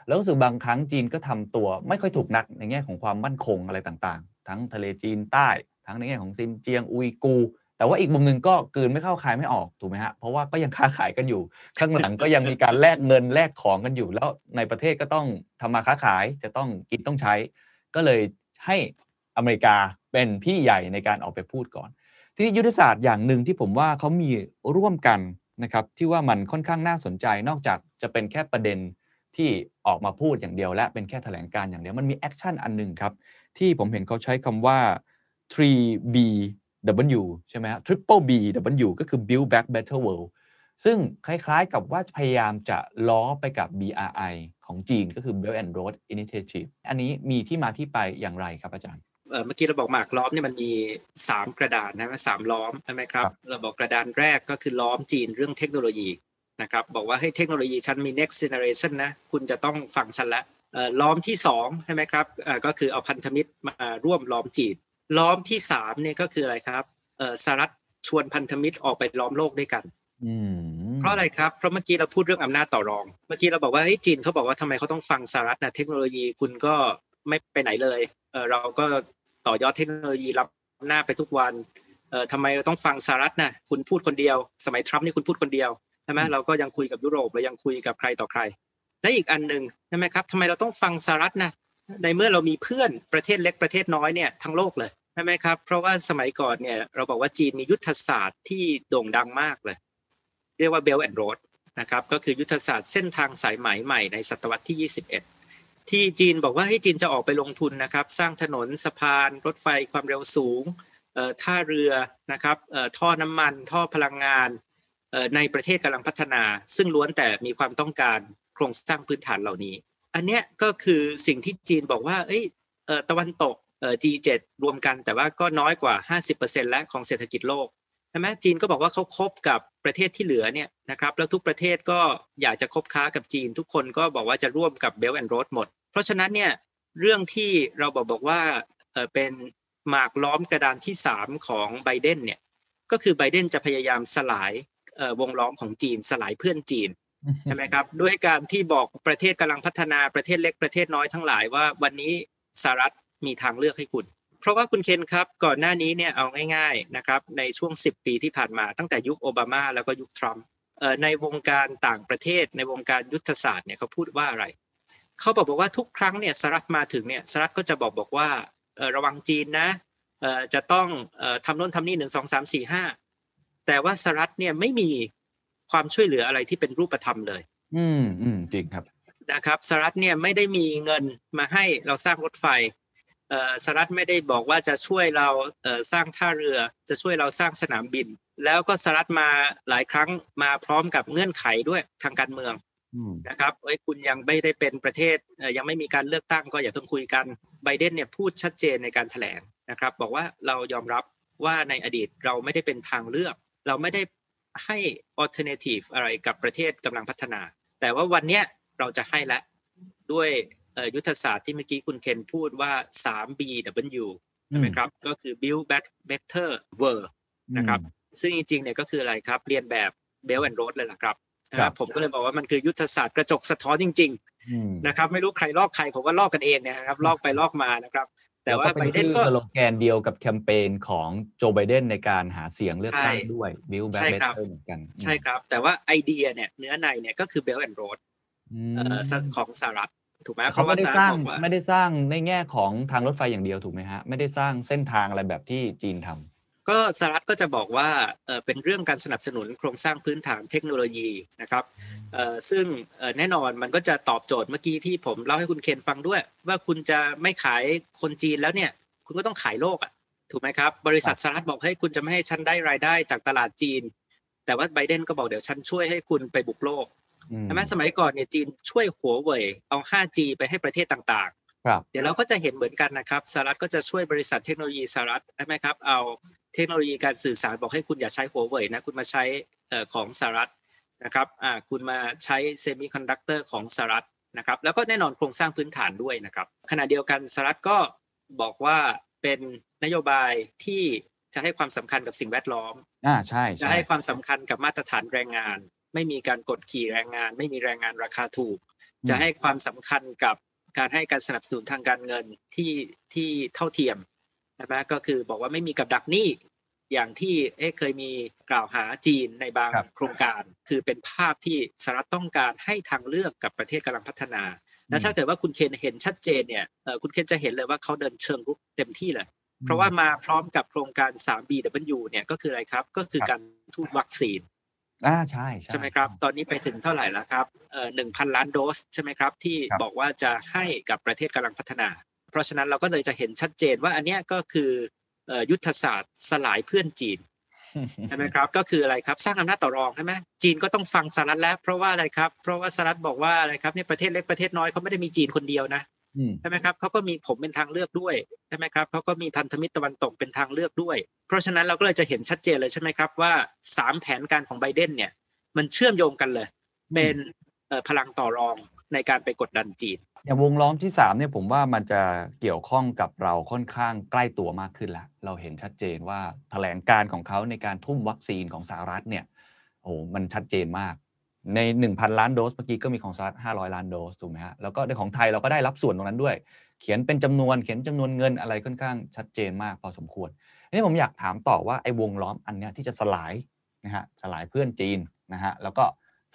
แล้วรู้สึกบางครั้งจีนก็ทำตัวไม่ค่อยถูกนักในแง่ของความมั่นคงอะไรต่างๆ ทั้งทะเลจีนใต้ ทั้งในแง่ของซินเจียงอุยกู แต่ว่าอีกมุมหนึ่งก็กืนไม่เข้าคายไม่ออกถูกไหมฮะเพราะว่าก็ยังค้าขายกันอยู่ ข้างหลังก็ยังมีการแลกเงินแลกของกันอยู่ แล้วในประเทศก็ต้องทำมาค้าขายจะต้องกินต้องใช้ ก็เลยให้อเมริกาเป็นพี่ใหญ่ในการออกไปพูดก่อน ที่ยุทธศาสตร์อย่างหนึ่งที่ผมว่าเขามีร่วมกันนะครับที่ว่ามันค่อนข้างน่าสนใจนอกจากจะเป็นแค่ประเด็นที่ออกมาพูดอย่างเดียว และเป็นแค่แถลงการณ์อย่างเดียวมันมี action อันหนึ่งครับที่ผมเห็นเขาใช้คำว่า 3B W ใช่ไหมฮะ Triple B W ก็คือ Build Back Better World ซึ่งคล้ายๆกับว่าพยายามจะล้อไปกับ BRI ของจีนก็คือ Belt and Road Initiative อันนี้มีที่มาที่ไปอย่างไรครับอาจารย์ เมื่อกี้เราบอกหมากล้อมเนี่ยมันมี 3 กระดานนะสามล้อมใช่ไหมครับ เราบอกกระดานแรกก็คือล้อมจีนเรื่องเทคโนโลยีนะครับบอกว่าให้เทคโนโลยีฉันมี next generation นะคุณจะต้องฟังฉันละล้อมที่2ใช่ไหมครับก็คือเอาพันธมิตรมาร่วมล้อมจีน ล้อมที่3เนี่ยก็คืออะไรครับสหรัฐชวนพันธมิตรออกไปล้อมโลกด้วยกันเพราะอะไรครับ เพราะเมื่อกี้เราพูดเรื่องอำนาจต่อรอง เมื่อกี้เราบอกว่าเฮ้ยจีนเขาบอกว่าทำไมเขาต้องฟังสหรัฐนะเทคโนโลยีคุณก็ไม่ไปไหนเลยเเราก็ต่อยอดเทคโนโลยีรับหน้าไปทุกวันเอ่อทำไมเราต้องฟังสหรัฐนะคุณพูดคนเดียว สมัยทรัมป์นี่คุณพูดคนเดียวใช่ไหมเราก็ยังคุยกับยุโรปเรายังคุยกับใครต่อใคร และอีกอันหนึ่งใช่ไหมครับทำไมเราต้องฟังสหรัฐนะในเมื่อเรามีเพื่อนประเทศเล็กประเทศน้อยเนี่ยทั้งโลกเลย ใช่ไหมครับ เพราะว่าสมัยก่อนเนี่ย เราบอกว่าจีนมียุทธศาสตร์ที่โด่งดังมากเลย เรียกว่า Belt and Road นะครับก็คือยุทธศาสตร์เส้นทางสายไหมใหม่ในศตวรรษที่ 21 ที่จีนบอกว่าให้จีนจะออกไปลงทุนนะครับ สร้างถนนสะพาน รถไฟความเร็วสูงท่าเรือนะครับท่อน้ำมันท่อพลังงานในประเทศกำลังพัฒนา ซึ่งล้วนแต่มีความต้องการโครงสร้างพื้นฐานเหล่านี้ อันนี้ก็คือสิ่งที่จีนบอกว่าเอ้ยตะวันตก G7 รวมกันแต่ว่าก็น้อยกว่า 50%แล้วของเศรษฐกิจโลกใช่ไหมจีนก็บอกว่าเขาคบกับประเทศที่เหลือเนี่ยนะครับแล้วทุกประเทศก็อยากจะคบค้ากับจีน ทุกคนก็บอกว่าจะร่วมกับเบลแอนด์โรดหมด เพราะฉะนั้นเนี่ยเรื่องที่เราบอกบอกว่าเป็นหมากล้อมกระดานที่ 3 ของไบเดนเนี่ยก็คือไบเดนจะพยายามสลายวงล้อมของจีนสลายเพื่อนจีนใช่ไหมครับด้วยการที่บอกประเทศกำลังพัฒนาประเทศเล็กประเทศน้อยทั้งหลายว่าวันนี้สหรัฐ มีทางเลือกให้คุณ เพราะว่าคุณเคนครับก่อนหน้านี้เนี่ยเอาง่ายๆนะครับในช่วง 10 ปีที่ผ่านมาตั้งแต่ยุคโอบามาแล้วก็ยุคทรัมป์ในวงการต่างประเทศ ในวงการยุทธศาสตร์เนี่ยเขาพูดว่าอะไรเขาบอกบอกว่าทุกครั้งเนี่ยสหรัฐมาถึงเนี่ยสหรัฐก็จะบอกบอกว่าระวังจีนนะจะต้องทำโน้นทำนี่หนึ่งสองสามสี่ห้าแต่ว่าสหรัฐเนี่ยไม่มีความช่วยเหลืออะไรที่เป็นรูปธรรมเลย อืมอืมจริงครับนะครับสหรัฐเนี่ยไม่ได้มีเงินมาให้เราสร้างรถไฟ สหรัฐไม่ได้บอกว่าจะช่วยเราสร้างท่าเรือ จะช่วยเราสร้างสนามบิน แล้วก็สหรัฐมาหลายครั้งมาพร้อมกับเงื่อนไขด้วยทางการเมืองนะครับเอ้ยคุณยังไม่ได้เป็นประเทศยังไม่มีการเลือกตั้งก็อย่าเพิ่งคุยกันไบเดนเนี่ยพูดชัดเจนในการแถลงนะครับ บอกว่าเรายอมรับว่าในอดีตเราไม่ได้เป็นทางเลือก เราไม่ได้ให้ alternative อะไรกับประเทศกำลังพัฒนา แต่ว่าวันเนี้ยเราจะให้ละด้วย ยุทธศาสตร์ที่เมื่อกี้คุณเคนพูดว่า 3BW ใช่ไหมครับ ก็คือ build back better world นะครับ ซึ่งจริงๆเนี่ยก็คืออะไรครับ เรียนแบบ Belt and Road เลยล่ะครับ ผมก็เลยบอกว่ามันคือยุทธศาสตร์กระจกสะท้อนจริง ๆ นะครับ ไม่รู้ใครลอกใคร ผมว่าลอกกันเองนะครับ ลอกไปลอกมานะครับ แต่ว่าไบเดนก็สโลแกนเดียวกับแคมเปญของโจไบเดนในการหาเสียงเลือกตั้งด้วย build back better เหมือนกัน ใช่ครับ แต่ว่าไอเดียเนี่ยเนื้อในเนี่ยก็คือ Belt and Road ของสหรัฐ ถูกไหมเขาไม่ได้สร้างไม่ได้สร้างในแง่ของทางรถไฟอย่างเดียวถูกไหมฮะไม่ได้สร้างเส้นทางอะไรแบบที่จีนทำก็สหรัฐก็จะบอกว่าเป็นเรื่องการสนับสนุนโครงสร้างพื้นฐานเทคโนโลยีนะครับซึ่งแน่นอนมันก็จะตอบโจทย์เมื่อกี้ที่ผมเล่าให้คุณเคนฟังด้วย ว่าคุณจะไม่ขายคนจีนแล้วเนี่ย คุณก็ต้องขายโลกอะถูกไหมครับ บริษัทสหรัฐบอกให้คุณจะไม่ให้ฉันได้รายได้จากตลาดจีน แต่ว่าไบเดนก็บอกเดี๋ยวฉันช่วยให้คุณไปบุกโลก ใช่ไหมสมัยก่อนเนี่ยจีนช่วยหัวเว่ยเอา 5G ไปให้ประเทศต่างๆ เดี๋ยวเราก็จะเห็นเหมือนกันนะครับสหรัฐก็จะช่วยบริษัทเทคโนโลยีสหรัฐใช่ไหมครับเอาเทคโนโลยีการสื่อสารบอกให้คุณอย่าใช้หัวเว่ยนะคุณมาใช้ของสหรัฐนะครับอ่าคุณมาใช้เซมิคอนดักเตอร์ของสหรัฐนะครับแล้วก็แน่นอนโครงสร้างพื้นฐานด้วยนะครับขณะเดียวกันสหรัฐก็บอกว่าเป็นนโยบายที่จะให้ความสำคัญกับสิ่งแวดล้อมอ่าใช่จะใช่ให้ความสำคัญกับมาตรฐานแรงงาน ไม่มีการกดขี่แรงงาน ไม่มีแรงงานราคาถูก จะให้ความสำคัญกับการให้การสนับสนุนทางการเงินที่ที่เท่าเทียมนะก็คือบอกว่าไม่มีกับดักหนี้อย่างที่เอ๊ะเคยมีกล่าวหาจีนในบางครับโครงการ คือเป็นภาพที่สหรัฐต้องการให้ทางเลือกกับประเทศกำลังพัฒนา แล้วถ้าเกิดว่าคุณเคนเห็นชัดเจนเนี่ยเอ่อคุณเคนจะเห็นเลยว่าเขาเดินเชิงรุกเต็มที่เลย เพราะว่ามาพร้อมกับโครงการ 3BW เนี่ยก็คืออะไรครับ ก็คือการทูตวัคซีน อ่าใช่ใช่ไหมครับ ตอนนี้ไปถึงเท่าไหร่แล้วครับเอ่อหนึ่งพันล้านโดสใช่ไหมครับ ที่ครับบอกว่าจะให้กับประเทศกำลังพัฒนา เพราะฉะนั้นเราก็เลยจะเห็นชัดเจนว่าอันเนี้ยก็คือเอ่อยุทธศาสตร์สลายเพื่อนจีนใช่ไหมครับก็คืออะไรครับสร้างอำนาจต่อรองใช่ไหมจีนก็ต้องฟังสหรัฐแล้ว เพราะว่าอะไรครับ เพราะว่าสหรัฐบอกว่าอะไรครับเนี่ยประเทศเล็กประเทศน้อยเขาไม่ได้มีจีนคนเดียวนะอืม ใช่ไหมครับเขาก็มีผมเป็นทางเลือกด้วยใช่ไหมครับเขาก็มีพันธมิตรตะวันตกเป็นทางเลือกด้วย เพราะฉะนั้นเราก็เลยจะเห็นชัดเจนเลยใช่ไหมครับว่าสามแผนการของไบเดนเนี่ย มันเชื่อมโยงกันเลย เป็นเอ่อพลังต่อรองในการไปกดดันจีนอย่างวงล้อมที่3เนี่ยผมว่ามันจะเกี่ยวข้องกับเราค่อนข้างใกล้ตัวมากขึ้นแล้วเราเห็นชัดเจนว่าแถลงการของเขาในการทุ่มวัคซีนของสหรัฐเนี่ยโอ้โหมันชัดเจนมาก ใน 1,000 ล้านโดสเมื่อกี้ก็มีของสหรัฐ500 ล้านโดสถูกไหมฮะแล้วก็ในของไทยเราก็ได้รับส่วนตรงนั้นด้วย เขียนเป็นจำนวนเขียนจำนวนเงินอะไรค่อนข้างชัดเจนมากพอสมควรทีนี้ผมอยากถามต่อว่าไอ้วงล้อมอันเนี้ยที่จะสลายนะฮะสลายเพื่อนจีนนะฮะแล้วก็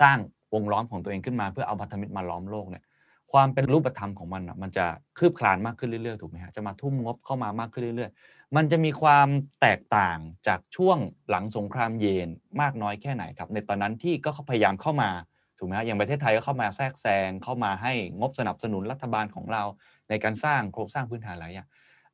สร้างวงล้อมของตัวเองขึ้นมาเพื่อเอาพันธมิตรมาล้อมโลกเนี่ยความเป็นรูปธรรมของมันอะมันจะคืบคลานมากขึ้นเรื่อยๆถูกไหมฮะจะมาทุ่มงบเข้ามามากขึ้นเรื่อยๆ มันจะมีความแตกต่างจากช่วงหลังสงครามเย็นมากน้อยแค่ไหนครับ ในตอนนั้นที่ก็พยายามเข้ามาถูกไหมฮะอย่างประเทศไทยก็เข้ามาแทรกแซงเข้ามาให้งบสนับสนุนรัฐบาลของเราในการสร้างโครงสร้างพื้นฐานหลายอย่าง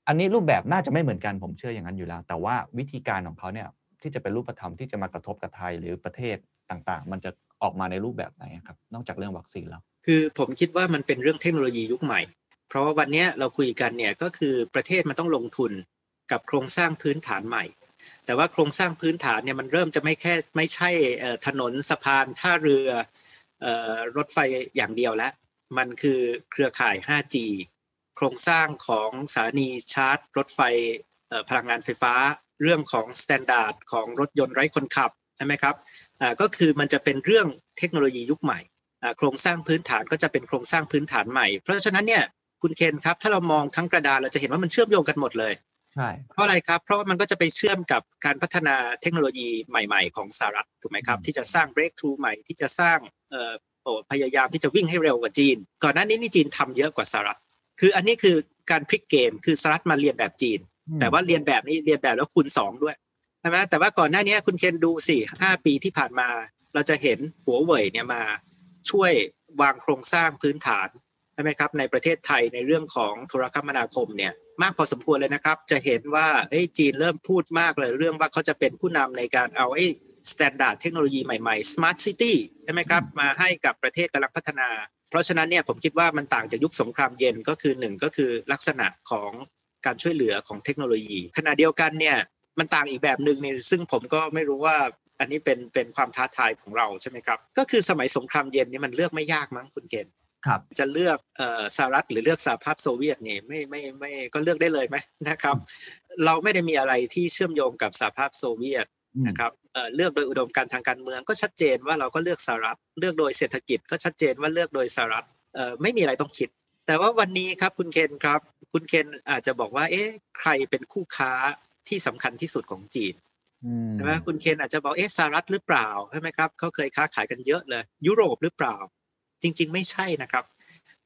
อันนี้รูปแบบน่าจะไม่เหมือนกันผมเชื่ออย่างนั้นอยู่แล้ว แต่ว่าวิธีการของเขาเนี่ยที่จะเป็นรูปธรรมที่จะมากระทบกับไทยหรือประเทศต่างๆ มันจะออกมาในรูปแบบไหนครับ นอกจากเรื่องวัคซีนแล้ว คือผมคิดว่ามันเป็นเรื่องเทคโนโลยียุคใหม่ เพราะว่าวันนี้เราคุยกันเนี่ยก็คือประเทศมันต้องลงทุน กับโครงสร้างพื้นฐานใหม่ แต่ว่าโครงสร้างพื้นฐานเนี่ยมันเริ่มจะไม่แค่ไม่ใช่ถนนสะพานท่าเรือรถไฟอย่างเดียวแล้ว มันคือเครือข่าย 5G โครงสร้างของสถานีชาร์จ รถไฟพลังงานไฟฟ้า เรื่องของ standard ของรถยนต์ไร้คนขับใช่ไหมครับก็คือมันจะเป็นเรื่องเทคโนโลยียุคใหม่ โครงสร้างพื้นฐานก็จะเป็นโครงสร้างพื้นฐานใหม่ เพราะฉะนั้นเนี่ยคุณเคนครับถ้าเรามองทั้งกระดานเราจะเห็นว่ามันเชื่อมโยงกันหมดเลย ใช่เพราะอะไรครับ เพราะว่ามันก็จะไปเชื่อมกับการพัฒนาเทคโนโลยีใหม่ ๆ ของสหรัฐถูกไหมครับ ที่จะสร้าง breakthrough ใหม่ที่จะสร้างเอ่อโอ้พยายามที่จะวิ่งให้เร็วกว่าจีน ก่อนหน้านี้นี่จีนทำเยอะกว่าสหรัฐ คืออันนี้คือการพลิกเกมคือสหรัฐมาเลียนแบบจีน แต่ว่าเลียนแบบนี้เลียนแบบแล้วคูณสองด้วยใช่ไหมแต่ว่าก่อนหน้านี้คุณเคนดูสิห้าปีที่ผ่านมา เราจะเห็นหัวเว่ยเนี่ยมาช่วยวางโครงสร้างพื้นฐาน ใช่ไหมครับในประเทศไทยในเรื่องของโทรคมนาคมเนี่ยมากพอสมควรเลยนะครับ จะเห็นว่าเอ้ยจีนเริ่มพูดมากเลยเรื่องว่าเขาจะเป็นผู้นำในการเอาไอ้ standard เทคโนโลยีใหม่ๆ smart city ใช่ไหมครับ มาให้กับประเทศกำลังพัฒนา เพราะฉะนั้นเนี่ยผมคิดว่ามันต่างจากยุคสงครามเย็นก็คือหนึ่งก็คือลักษณะของการช่วยเหลือของเทคโนโลยี ขณะเดียวกันเนี่ยมันต่างอีกแบบหนึ่งเนี่ยซึ่งผมก็ไม่รู้ว่าอันนี้เป็นเป็นความท้าทายของเราใช่ไหมครับ ก็คือสมัยสงครามเย็นนี่มันเลือกไม่ยากมั้งคุณเกณฑ์ครับ จะเลือกเอ่อสหรัฐหรือเลือกสหภาพโซเวียตนี่ไม่ไม่ไม่ก็เลือกได้เลยไหมนะครับ เราไม่ได้มีอะไรที่เชื่อมโยงกับสหภาพโซเวียตนะครับเอ่อเลือกโดยอุดมการณ์ทางการเมืองก็ชัดเจนว่าเราก็เลือกสหรัฐเลือกโดยเศรษฐกิจก็ชัดเจนว่าเลือกโดยสหรัฐเอ่อไม่มีอะไรต้องคิด แต่ว่าวันนี้ครับคุณเคนครับ คุณเคนอาจจะบอกว่าเอ๊ะใครเป็นคู่ค้าที่สำคัญที่สุดของจีนอืมใช่ไหมคุณเคนอาจจะบอกเอ๊ะสหรัฐหรือเปล่าใช่ไหมครับเขาเคยค้าขายกันเยอะเลย ยุโรปหรือเปล่า จริง ๆ ไม่ใช่นะครับ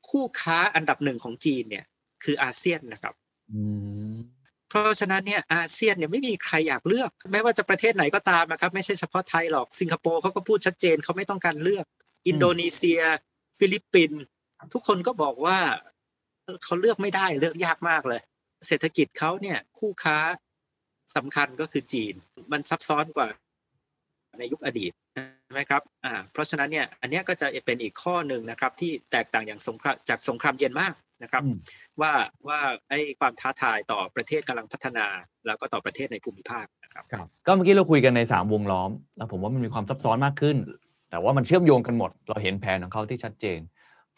คู่ค้าอันดับหนึ่งของจีนเนี่ย คืออาเซียนนะครับอืมเพราะฉะนั้นเนี่ยอาเซียนเนี่ยไม่มีใครอยากเลือกไม่ว่าจะประเทศไหนก็ตามนะครับ ไม่ใช่เฉพาะไทยหรอกสิงคโปร์เขาก็พูดชัดเจนเขาไม่ต้องการเลือก อินโดนีเซีย ฟิลิปปินส์ทุกคนก็บอกว่าเขาเลือกไม่ได้เลือกยากมากเลย เศรษฐกิจเขาเนี่ยคู่ค้าสำคัญก็คือจีน มันซับซ้อนกว่าในยุคอดีตใช่ ไหมครับอ่าเพราะฉะนั้นเนี่ยอันเนี้ยก็จะเป็นอีกข้อหนึ่งนะครับที่แตกต่างอย่างสงครามจากสงครามเย็นมากนะครับอืมว่าว่าไอ้ความท้าทายต่อประเทศกำลังพัฒนา แล้วก็ต่อประเทศในภูมิภาคนะครับครับก็เมื่อกี้เราคุยกันใน 3 วงล้อม แล้วผมว่ามันมีความซับซ้อนมากขึ้น แต่ว่ามันเชื่อมโยงกันหมด เราเห็นแผนของเขาที่ชัดเจน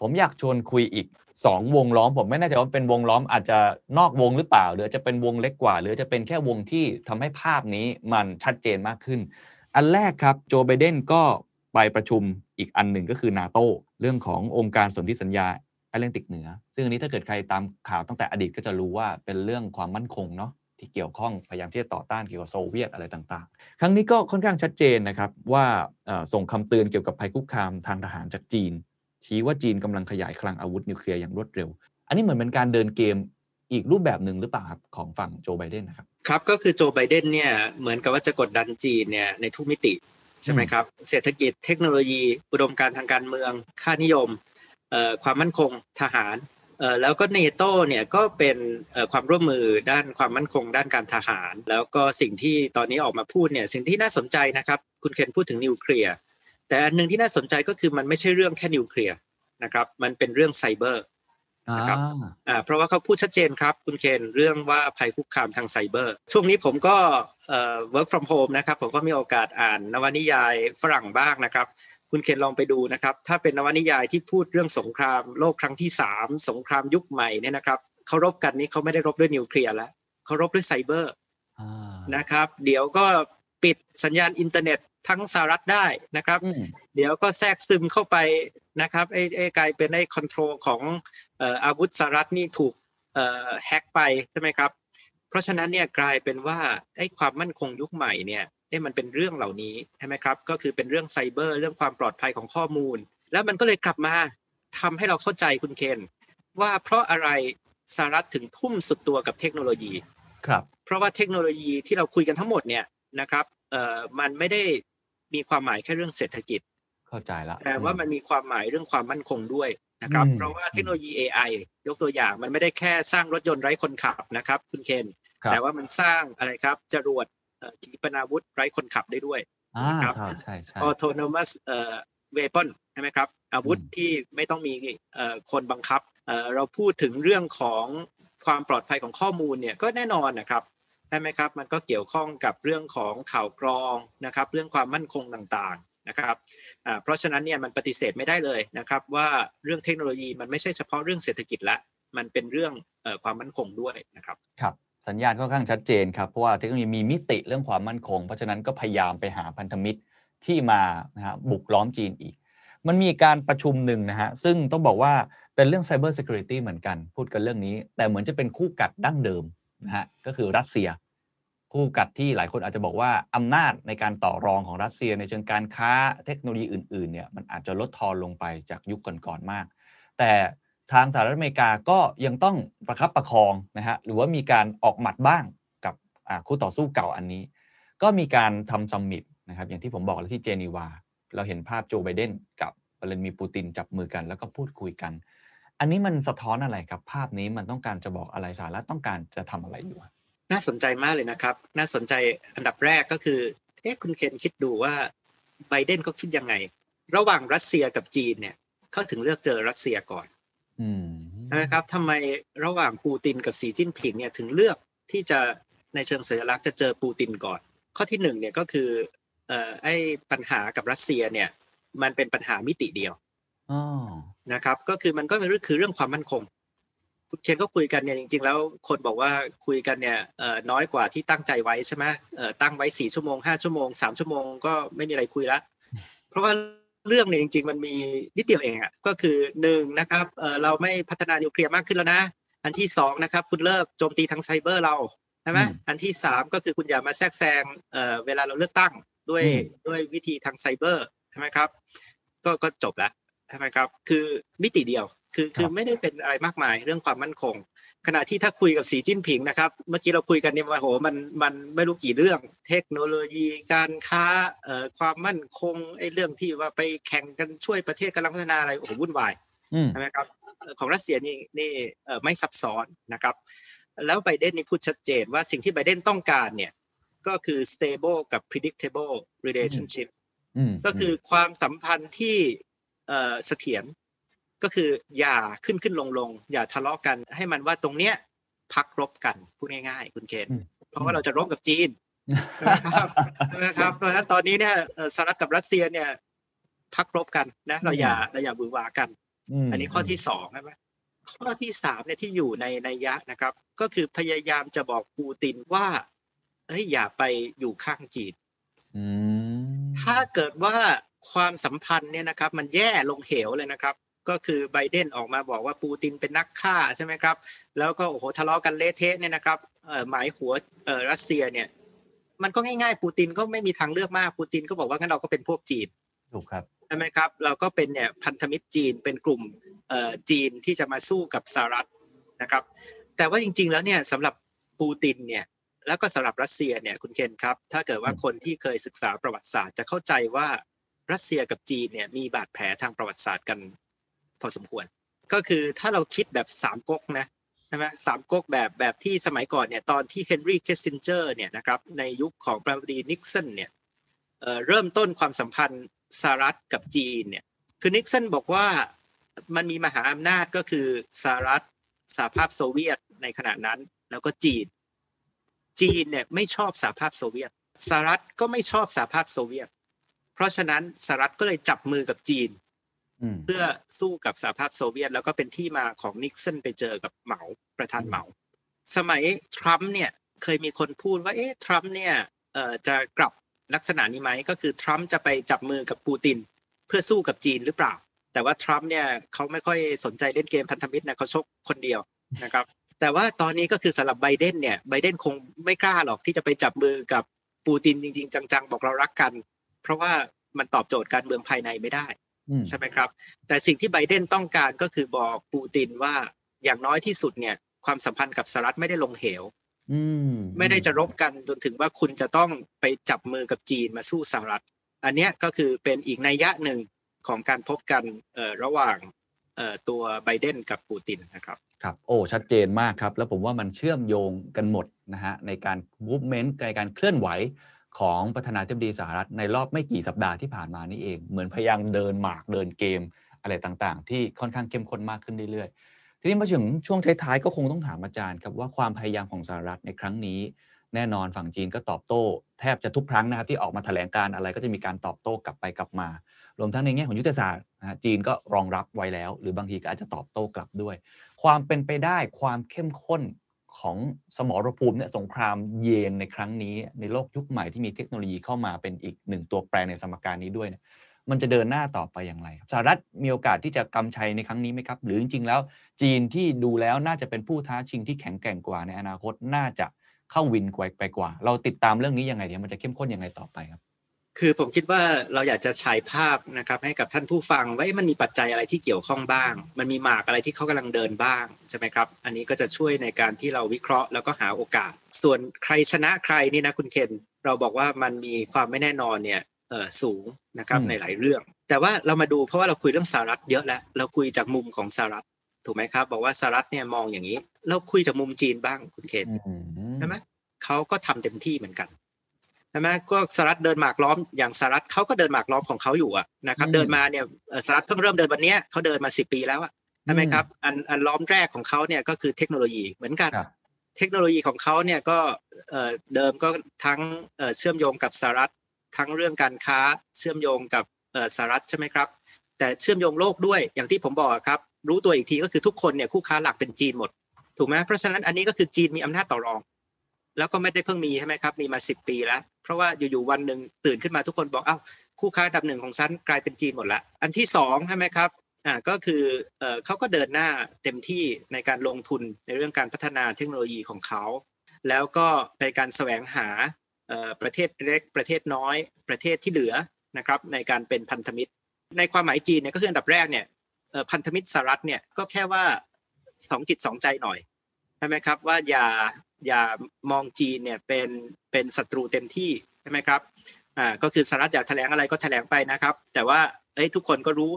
ผมอยากชวนคุยอีกสองวงล้อม ผมไม่แน่ใจว่าเป็นวงล้อมอาจจะนอกวงหรือเปล่า หรือจะเป็นวงเล็กกว่า หรือจะเป็นแค่วงที่ทำให้ภาพนี้มันชัดเจนมากขึ้น อันแรกครับโจไบเดนก็ไปประชุมอีกอันหนึ่งก็คือนาโตเรื่องขององค์การสนธิสัญญาแอตแลนติกเหนือ ซึ่งอันนี้ถ้าเกิดใครตามข่าวตั้งแต่อดีตก็จะรู้ว่าเป็นเรื่องความมั่นคงเนาะที่เกี่ยวข้องพยายามที่จะต่อต้านเกี่ยวกับโซเวียตอะไรต่างๆ ครั้งนี้ก็ค่อนข้างชัดเจนนะครับว่าส่งคำเตือนเกี่ยวกับภัยคุกคามทางทหารจากจีน ชี้ว่าจีนกำลังขยายคลังอาวุธนิวเคลียร์อย่างรวดเร็ว อันนี้เหมือนเป็นการเดินเกมอีกรูปแบบหนึ่งหรือเปล่าครับของฝั่งโจไบเดนนะครับ ครับก็คือโจไบเดนเนี่ยเหมือนกับว่าจะกดดันจีนเนี่ยในทุกมิติใช่ไหมครับเศรษฐกิจเทคโนโลยีอุดมการทางการเมือง ค่านิยมความมั่นคงทหารแล้วก็เนโตเนี่ยก็เป็นความร่วมมือด้านความมั่นคง ด้านการทหาร แล้วก็สิ่งที่ตอนนี้ออกมาพูดเนี่ยสิ่งที่น่าสนใจนะครับคุณเคนพูดถึงนิวเคลียร์แต่อันหนึ่งที่น่าสนใจก็คือมันไม่ใช่เรื่องแค่นิวเคลียร์นะครับมันเป็นเรื่องไซเบอร์ นะครับอ่าเพราะว่าเขาพูดชัดเจนครับ คุณเคนเรื่องว่าภัยคุกคามทางไซเบอร์ ช่วงนี้ผมก็เอ่อ work from home นะครับ ผมก็มีโอกาสอ่านนวนิยายฝรั่งบ้างนะครับ คุณเคนลองไปดูนะครับ ถ้าเป็นนวนิยายที่พูดเรื่องสงครามโลกครั้งที่สามสงครามยุคใหม่เนี่ยนะครับเขารบกันนี้เขาไม่ได้รบด้วยนิวเคลียร์แล้วเขารบด้วยไซเบอร์นะครับ เดี๋ยวก็ปิดสัญญาณอินเทอร์เน็ตทั้งสหรัฐได้นะครับ เดี๋ยวก็แทรกซึมเข้าไป นะครับไอ้ไอ้กลายเป็นไอ้ control ของอาวุธสหรัฐนี่ถูกแฮ็กไปใช่ไหมครับ เพราะฉะนั้นเนี่ยกลายเป็นว่าไอ้ความมั่นคงยุคใหม่เนี่ยเอ๊ะมันเป็นเรื่องเหล่านี้ใช่ไหมครับ ก็คือเป็นเรื่องไซเบอร์เรื่องความปลอดภัยของข้อมูล แล้วมันก็เลยกลับมาทำให้เราเข้าใจคุณเคน ว่าเพราะอะไรสหรัฐถึงทุ่มสุดตัวกับเทคโนโลยีครับเพราะว่าเทคโนโลยีที่เราคุยกันทั้งหมดเนี่ยนะครับเอ่อมันไม่ได้มีความหมายแค่เรื่องเศรษฐกิจ เข้าใจละแต่ว่ามันมีความหมายเรื่องความมั่นคงด้วยนะครับ เพราะว่าเทคโนโลยี AI ยกตัวอย่างมันไม่ได้แค่สร้างรถยนต์ไร้คนขับนะครับ คุณเคนแต่ว่ามันสร้างอะไรครับจรวดขีปนาวุธไร้คนขับได้ด้วยนะครับใช่ใช่ autonomous เอ่อ weapon ใช่ไหมครับ อาวุธที่ไม่ต้องมีเอ่อคนบังคับเอ่อเราพูดถึงเรื่องของความปลอดภัยของข้อมูลเนี่ยก็แน่นอนนะครับใช่ไหมครับ มันก็เกี่ยวข้องกับเรื่องของข่าวกรองนะครับ เรื่องความมั่นคงต่างๆ นะครับเพราะฉะนั้นเนี่ยมันปฏิเสธไม่ได้เลยนะครับว่าเรื่องเทคโนโลยีมันไม่ใช่เฉพาะเรื่องเศรษฐกิจละมันเป็นเรื่องความมั่นคงด้วยนะครับครับสัญญาณค่อนข้างชัดเจนครับเพราะว่าเทคโนโลยีมีมิติเรื่องความมั่นคง เพราะฉะนั้นก็พยายามไปหาพันธมิตรที่มานะฮะบุกล้อมจีนอีก มันมีการประชุมหนึ่งนะฮะซึ่งต้องบอกว่าเป็นเรื่อง Cyber Security เหมือนกัน พูดกันเรื่องนี้ แต่เหมือนจะเป็นคู่กัดดั้งเดิมนะฮะก็คือรัสเซีย คู่กัดที่หลายคนอาจจะบอกว่าอำนาจในการต่อรองของรัสเซียในเชิงการค้าเทคโนโลยีอื่นๆเนี่ยมันอาจจะลดทอนลงไปจากยุคก่อนๆมาก แต่ทางสหรัฐอเมริกาก็ยังต้องประคับประคองนะฮะหรือว่ามีการออกหมัดบ้างกับคู่ต่อสู้เก่าอันนี้ ก็มีการทำซัมมิตนะครับอย่างที่ผมบอกแล้วที่เจนีวา เราเห็นภาพโจไบเดนกับวลาดิมีปูตินจับมือกัน แล้วก็พูดคุยกัน อันนี้มันสะท้อนอะไรครับภาพนี้มันต้องการจะบอกอะไรสหรัฐต้องการจะทำอะไรอยู่ น่าสนใจมากเลยนะครับ น่าสนใจอันดับแรกก็คือเอ๊ะคุณเคนคิดดูว่าไบเดนเขาคิดยังไง ระหว่างรัสเซียกับจีนเนี่ยเขาถึงเลือกเจอรัสเซียก่อนนะครับทำไมระหว่างปูตินกับสีจิ้นผิงเนี่ยถึงเลือกที่จะในเชิงสัญลักษณ์จะเจอปูตินก่อน ข้อที่หนึ่งเนี่ยก็คือเอ่อไอ้ปัญหากับรัสเซียเนี่ย มันเป็นปัญหามิติเดียวนะครับ ก็คือมันก็เป็นเรื่องคือเรื่องความมั่นคง คุณเคนก็คุยกันเนี่ยจริง ๆ แล้วคนบอกว่าคุยกันเนี่ยน้อยกว่าที่ตั้งใจไว้ใช่ไหมตั้งไว้สี่ชั่วโมงห้าชั่วโมงสามชั่วโมงก็ไม่มีอะไรคุยละเพราะว่าเรื่องเนี่ยจริง ๆ มันมีนิดเดียวเองอะก็คือหนึ่งนะครับเราไม่พัฒนานิวเคลียร์มากขึ้นแล้วนะ อันที่สองนะครับ คุณเลิกโจมตีทางไซเบอร์เราใช่ไหมอันที่สามก็คือคุณอย่ามาแทรกแซงเอ่อเวลาเราเลือกตั้งด้วยด้วยวิธีทางไซเบอร์ใช่ไหมครับ ก็ก็จบแล้วใช่ไหมครับ คือมิติเดียว คือคือไม่ได้เป็นอะไรมากมายเรื่องความมั่นคง ขณะที่ถ้าคุยกับสีจิ้นผิงนะครับ เมื่อกี้เราคุยกันเนี่ยว่าโหมันมันไม่รู้กี่เรื่อง เทคโนโลยีการค้าเอ่อความมั่นคงไอ้เรื่องที่ว่าไปแข่งกันช่วยประเทศกำลังพัฒนาอะไรโอ้โหวุ่นวายใช่ไหมครับของรัสเซียนี่นี่ไม่ซับซ้อนนะครับ แล้วไบเดนนี่พูดชัดเจนว่าสิ่งที่ไบเดนต้องการเนี่ยก็คือ stable กับ predictable relationship ก็คือความสัมพันธ์ที่เสถียร ก็คืออย่าขึ้นขึ้นลงลงอย่าทะเลาะกัน ให้มันว่าตรงเนี้ยพักรบกันพูดง่ายๆ คุณเคนเพราะว่าเราจะรบกับจีนนะครับนะครับเพราะฉะนั้นตอนนี้เนี่ยสหรัฐกับรัสเซียเนี่ยพักรบกันนะ เราอย่าเราอย่าบือวากันมอันนี้ข้อที่สองใช่ไหมข้อที่สามเนี่ยที่อยู่ในในยยะนะครับ ก็คือพยายามจะบอกปูตินว่าเฮ้ยอย่าไปอยู่ข้างจีนอืมถ้าเกิดว่าความสัมพันธ์เนี่ยนะครับ มันแย่ลงเหวเลยนะครับ ก็คือไบเดนออกมาบอกว่าปูตินเป็นนักฆ่าใช่ไหมครับ แล้วก็โอ้โหทะเลาะกันเละเทะเนี่ยนะครับเอ่อหมายหัวเอ่อรัสเซียเนี่ย มันก็ง่ายๆ ปูตินก็ไม่มีทางเลือกมากปูตินก็บอกว่างั้นเราก็เป็นพวกจีนถูกครับใช่ไหมครับ เราก็เป็นเนี่ยพันธมิตรจีนเป็นกลุ่มเอ่อจีนที่จะมาสู้กับสหรัฐนะครับ แต่ว่าจริง ๆ แล้วเนี่ยสำหรับปูตินเนี่ยแล้วก็สำหรับรัสเซียเนี่ยคุณเคนครับ ถ้าเกิดว่าอืมคนที่เคยศึกษาประวัติศาสตร์จะเข้าใจว่ารัสเซียกับจีนเนี่ยมีบาดแผลทางประวัติศาสตร์กัน พอสมควร ก็คือถ้าเราคิดแบบสามก๊กนะใช่ไหมสามก๊กแบบแบบที่สมัยก่อนเนี่ยตอนที่เฮนรี่คิสซินเจอร์เนี่ยนะครับในยุคของประธานาธิบดีนิกสันเนี่ยเริ่มต้นความสัมพันธ์สหรัฐกับจีนเนี่ยคือนิกสันบอกว่ามันมีมหาอำนาจก็คือสหรัฐสหภาพโซเวียตในขณะนั้น แล้วก็จีน จีนเนี่ยไม่ชอบสหภาพโซเวียตสหรัฐก็ไม่ชอบสหภาพโซเวียต เพราะฉะนั้นสหรัฐก็เลยจับมือกับจีน เพื่อสู้กับสหภาพโซเวียต แล้วก็เป็นที่มาของนิกสันไปเจอกับเหมาประธานเหมา สมัยทรัมป์เนี่ยเคยมีคนพูดว่าเอ๊ะทรัมป์เนี่ยจะกลับลักษณะนี้ไหมก็คือทรัมป์จะไปจับมือกับปูติน เพื่อสู้กับจีนหรือเปล่า แต่ว่าทรัมป์เนี่ยเขาไม่ค่อยสนใจเล่นเกมพันธมิตรนะเขาชกคนเดียวนะครับแต่ว่าตอนนี้ก็คือสำหรับไบเดนเนี่ยไบเดนคงไม่กล้าหรอกที่จะไปจับมือกับปูตินจริง ๆ จังๆ บอกเรารักกัน เพราะว่ามันตอบโจทย์การเมืองภายในไม่ได้ ใช่ไหมครับ แต่สิ่งที่ไบเดนต้องการก็คือบอกปูตินว่าอย่างน้อยที่สุดเนี่ย ความสัมพันธ์กับสหรัฐไม่ได้ลงเหวอืมไม่ได้จะรบกันจนถึงว่าคุณจะต้องไปจับมือกับจีนมาสู้สหรัฐ อันเนี้ยก็คือเป็นอีกนัยยะหนึ่งของการพบกันเอ่อระหว่างเอ่อตัวไบเดนกับปูตินนะครับครับโอ้ชัดเจนมากครับ แล้วผมว่ามันเชื่อมโยงกันหมดนะฮะในการ movement ในการเคลื่อนไหว ของประธานาธิบดีสหรัฐในรอบไม่กี่สัปดาห์ที่ผ่านมานี่เอง เหมือนพยายามเดินหมากเดินเกมอะไรต่างๆ ที่ค่อนข้างเข้มข้นมากขึ้นเรื่อยๆ ทีนี้มาถึงช่วงท้ายๆก็คงต้องถามอาจารย์ครับว่าความพยายามของสหรัฐในครั้งนี้ แน่นอนฝั่งจีนก็ตอบโต้ แทบจะทุกครั้งนะครับที่ออกมาแถลงการอะไรก็จะมีการตอบโต้กลับไปกลับมา รวมทั้งในแง่ของยุทธศาสตร์นะจีนก็รองรับไว้แล้ว หรือบางทีก็อาจจะตอบโต้กลับด้วย ความเป็นไปได้ความเข้มข้น ของสมรภูมิเนี่ยสงครามเย็นในครั้งนี้ ในโลกยุคใหม่ที่มีเทคโนโลยีเข้ามาเป็นอีกหนึ่งตัวแปรในสมการนี้ด้วยเนี่ยมันจะเดินหน้าต่อไปอย่างไรครับสหรัฐมีโอกาสที่จะกำชัยในครั้งนี้ไหมครับ หรือจริงๆแล้ว จีนที่ดูแล้วน่าจะเป็นผู้ท้าชิงที่แข็งแกร่งกว่าในอนาคตน่าจะเข้าวินกว่าไปกว่า เราติดตามเรื่องนี้ยังไงเนี่ยมันจะเข้มข้นยังไงต่อไปครับ คือผมคิดว่าเราอยากจะฉายภาพนะครับให้กับท่านผู้ฟังว่าเอ๊ะมันมีปัจจัยอะไรที่เกี่ยวข้องบ้าง มันมีหมากอะไรที่เขากำลังเดินบ้างใช่ไหมครับ อันนี้ก็จะช่วยในการที่เราวิเคราะห์แล้วก็หาโอกาส ส่วนใครชนะใครนี่นะคุณเคนเราบอกว่ามันมีความไม่แน่นอนเนี่ยเออสูงนะครับอืมในหลายเรื่อง แต่ว่าเรามาดูเพราะว่าเราคุยเรื่องสหรัฐเยอะแล้วเราคุยจากมุมของสหรัฐถูกไหมครับ บอกว่าสหรัฐเนี่ยมองอย่างนี้ เราคุยจากมุมจีนบ้างคุณเคนอืมใช่ไหมเขาก็ทำเต็มที่เหมือนกัน ใช่ไหมก็สหรัฐเดินหมากล้อมอย่างสหรัฐเขาก็เดินหมากล้อมของเขาอยู่อะนะครับเดินมาเนี่ยเอ่อสหรัฐเพิ่งเริ่มเดินวันเนี้ยเขาเดินมาสิปีแล้วอะใช่ไหมครับอันอันล้อมแรกของเขาเนี่ยก็คือเทคโนโลยีเหมือนกันครับเทคโนโลยีของเขาเนี่ยก็เอ่อเดิมก็ทั้งเอ่อเชื่อมโยงกับสหรัฐทั้งเรื่องการค้าเชื่อมโยงกับเอ่อสหรัฐใช่ไหมครับ แต่เชื่อมโยงโลกด้วยอย่างที่ผมบอกครับ รู้ตัวอีกทีก็คือทุกคนเนี่ยคู่ค้าหลักเป็นจีนหมดถูกไหมเพราะฉะนั้นอันนี้ก็คือจีนมีอำนาจต่อรอง แล้วก็ไม่ได้เพิ่งมีใช่ไหมครับ มีมาสิบปีแล้ว เพราะว่าอยู่ๆวันหนึ่งตื่นขึ้นมาทุกคนบอกอ้าวคู่ค้าอันดับหนึ่งของฉันกลายเป็นจีนหมดละอันที่สองใช่ไหมครับอ่าก็คือเอ่อเขาก็เดินหน้าเต็มที่ในการลงทุนในเรื่องการพัฒนาเทคโนโลยีของเขา แล้วก็ในการแสวงหาเอ่อประเทศเล็กประเทศน้อย ประเทศที่เหลือนะครับในการเป็นพันธมิตร ในความหมายจีนเนี่ยก็คืออันดับแรกเนี่ยเออพันธมิตรสหรัฐเนี่ยก็แค่ว่าสองจิตสองใจหน่อยใช่ไหมครับว่าอย่า อย่ามองจีนเนี่ยเป็นเป็นศัตรูเต็มที่ใช่ไหมครับอ่าก็คือสหรัฐอยากแถลงอะไรก็แถลงไปนะครับ แต่ว่าเอ้ยทุกคนก็รู้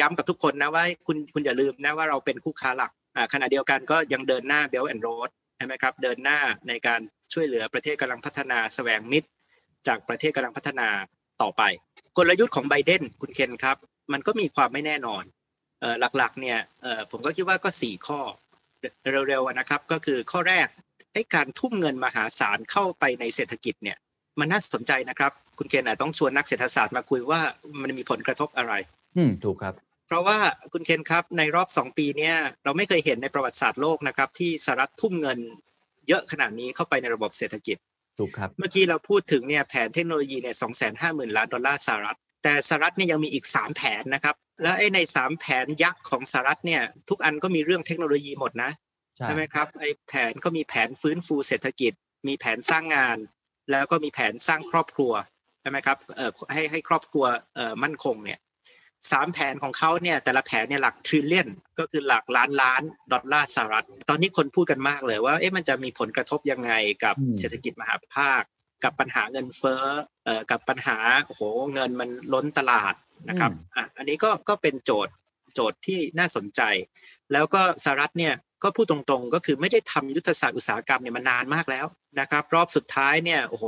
ย้ำกับทุกคนนะว่าคุณคุณอย่าลืมนะว่าเราเป็นคู่ค้าหลักอ่าขณะเดียวกันก็ยังเดินหน้า Belt and Road ใช่ไหมครับเดินหน้าในการช่วยเหลือประเทศกำลังพัฒนาแสวงมิตร จากประเทศกำลังพัฒนาต่อไป กลยุทธ์ของไบเดนคุณเคนครับ มันก็มีความไม่แน่นอนเออหลักๆเนี่ยเออผมก็คิดว่าก็สี่ข้อเร็วๆนะครับ ก็คือข้อแรก ไอ้การทุ่มเงินมหาศาลเข้าไปในเศรษฐกิจเนี่ยมันน่าสนใจนะครับ คุณเคนอาจต้องชวนนักเศรษฐศาสตร์มาคุยว่ามันมีผลกระทบอะไร อืมถูกครับ เพราะว่าคุณเคนครับในรอบสองปีเนี้ยเราไม่เคยเห็นในประวัติศาสตร์โลกนะครับ ที่สหรัฐทุ่มเงินเยอะขนาดนี้เข้าไปในระบบเศรษฐกิจถูกครับเมื่อกี้เราพูดถึงเนี่ยแผนเทคโนโลยีเนี่ยสองแสนห้าหมื่นล้านดอลลาร์สหรัฐ แต่สหรัฐเนี่ยยังมีอีกสามแผนนะครับ แล้วไอ้ในสามแผนยักษ์ของสหรัฐเนี่ยทุกอันก็มีเรื่องเทคโนโลยีหมดนะ ใช่ใช่ไหมครับไอ้แผนก็มีแผนฟื้นฟูเศรษฐกิจ มีแผนสร้างงาน แล้วก็มีแผนสร้างครอบครัวใช่ไหมครับเอ่อให้ให้ครอบครัวเอ่อมั่นคงเนี่ยสามแผนของเขาเนี่ยแต่ละแผนเนี่ยหลัก trillion ก็คือหลักล้านล้านดอลลาร์สหรัฐ ตอนนี้คนพูดกันมากเลยว่าเอ๊ะมันจะมีผลกระทบยังไงกับอืมเศรษฐกิจมหภาค กับปัญหาเงินเฟ้อเอ่อกับปัญหาโอ้โหเงินมันล้นตลาดนะครับอะอันนี้ก็ก็เป็นโจทย์โจทย์ที่น่าสนใจ แล้วก็สหรัฐเนี่ย ก็พูดตรงๆ ก็คือไม่ได้ทำยุทธศาสตร์อุตสาหกรรมเนี่ยมานานมากแล้วนะครับ รอบสุดท้ายเนี่ยโอ้โห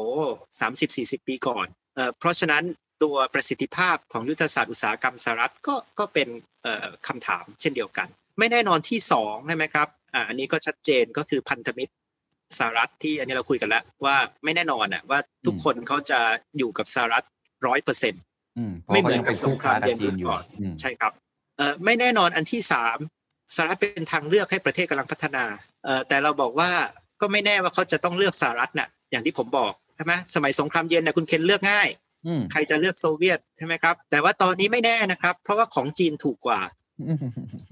สามสิบสี่สิบปีก่อนเอ่อเพราะฉะนั้นตัวประสิทธิภาพของยุทธศาสตร์อุตสาหกรรมสหรัฐก็ก็เป็นเอ่อคำถามเช่นเดียวกัน ไม่แน่นอนที่สองใช่ไหมครับอ่าอันนี้ก็ชัดเจนก็คือพันธมิตรสหรัฐที่อันนี้เราคุยกันแล้วว่าไม่แน่นอนอะว่าทุกคนเขาจะอยู่กับสหรัฐร้อยเปอร์เซ็นต์อืมไม่เหมือนกับพราะขายังป็คู่ค้าสงครามเย็นจีนอยู่ก่อนอืมใช่ครับเอ่อไม่แน่นอนอันที่สาม สหรัฐเป็นทางเลือกให้ประเทศกำลังพัฒนาเอ่อแต่เราบอกว่าก็ไม่แน่ว่าเขาจะต้องเลือกสหรัฐน่ะอย่างที่ผมบอกใช่ไหมสมัยสงครามเย็นน่ะคุณเคนเลือกง่ายอืมใครจะเลือกโซเวียตใช่ไหมครับ แต่ว่าตอนนี้ไม่แน่นะครับ เพราะว่าของจีนถูกกว่า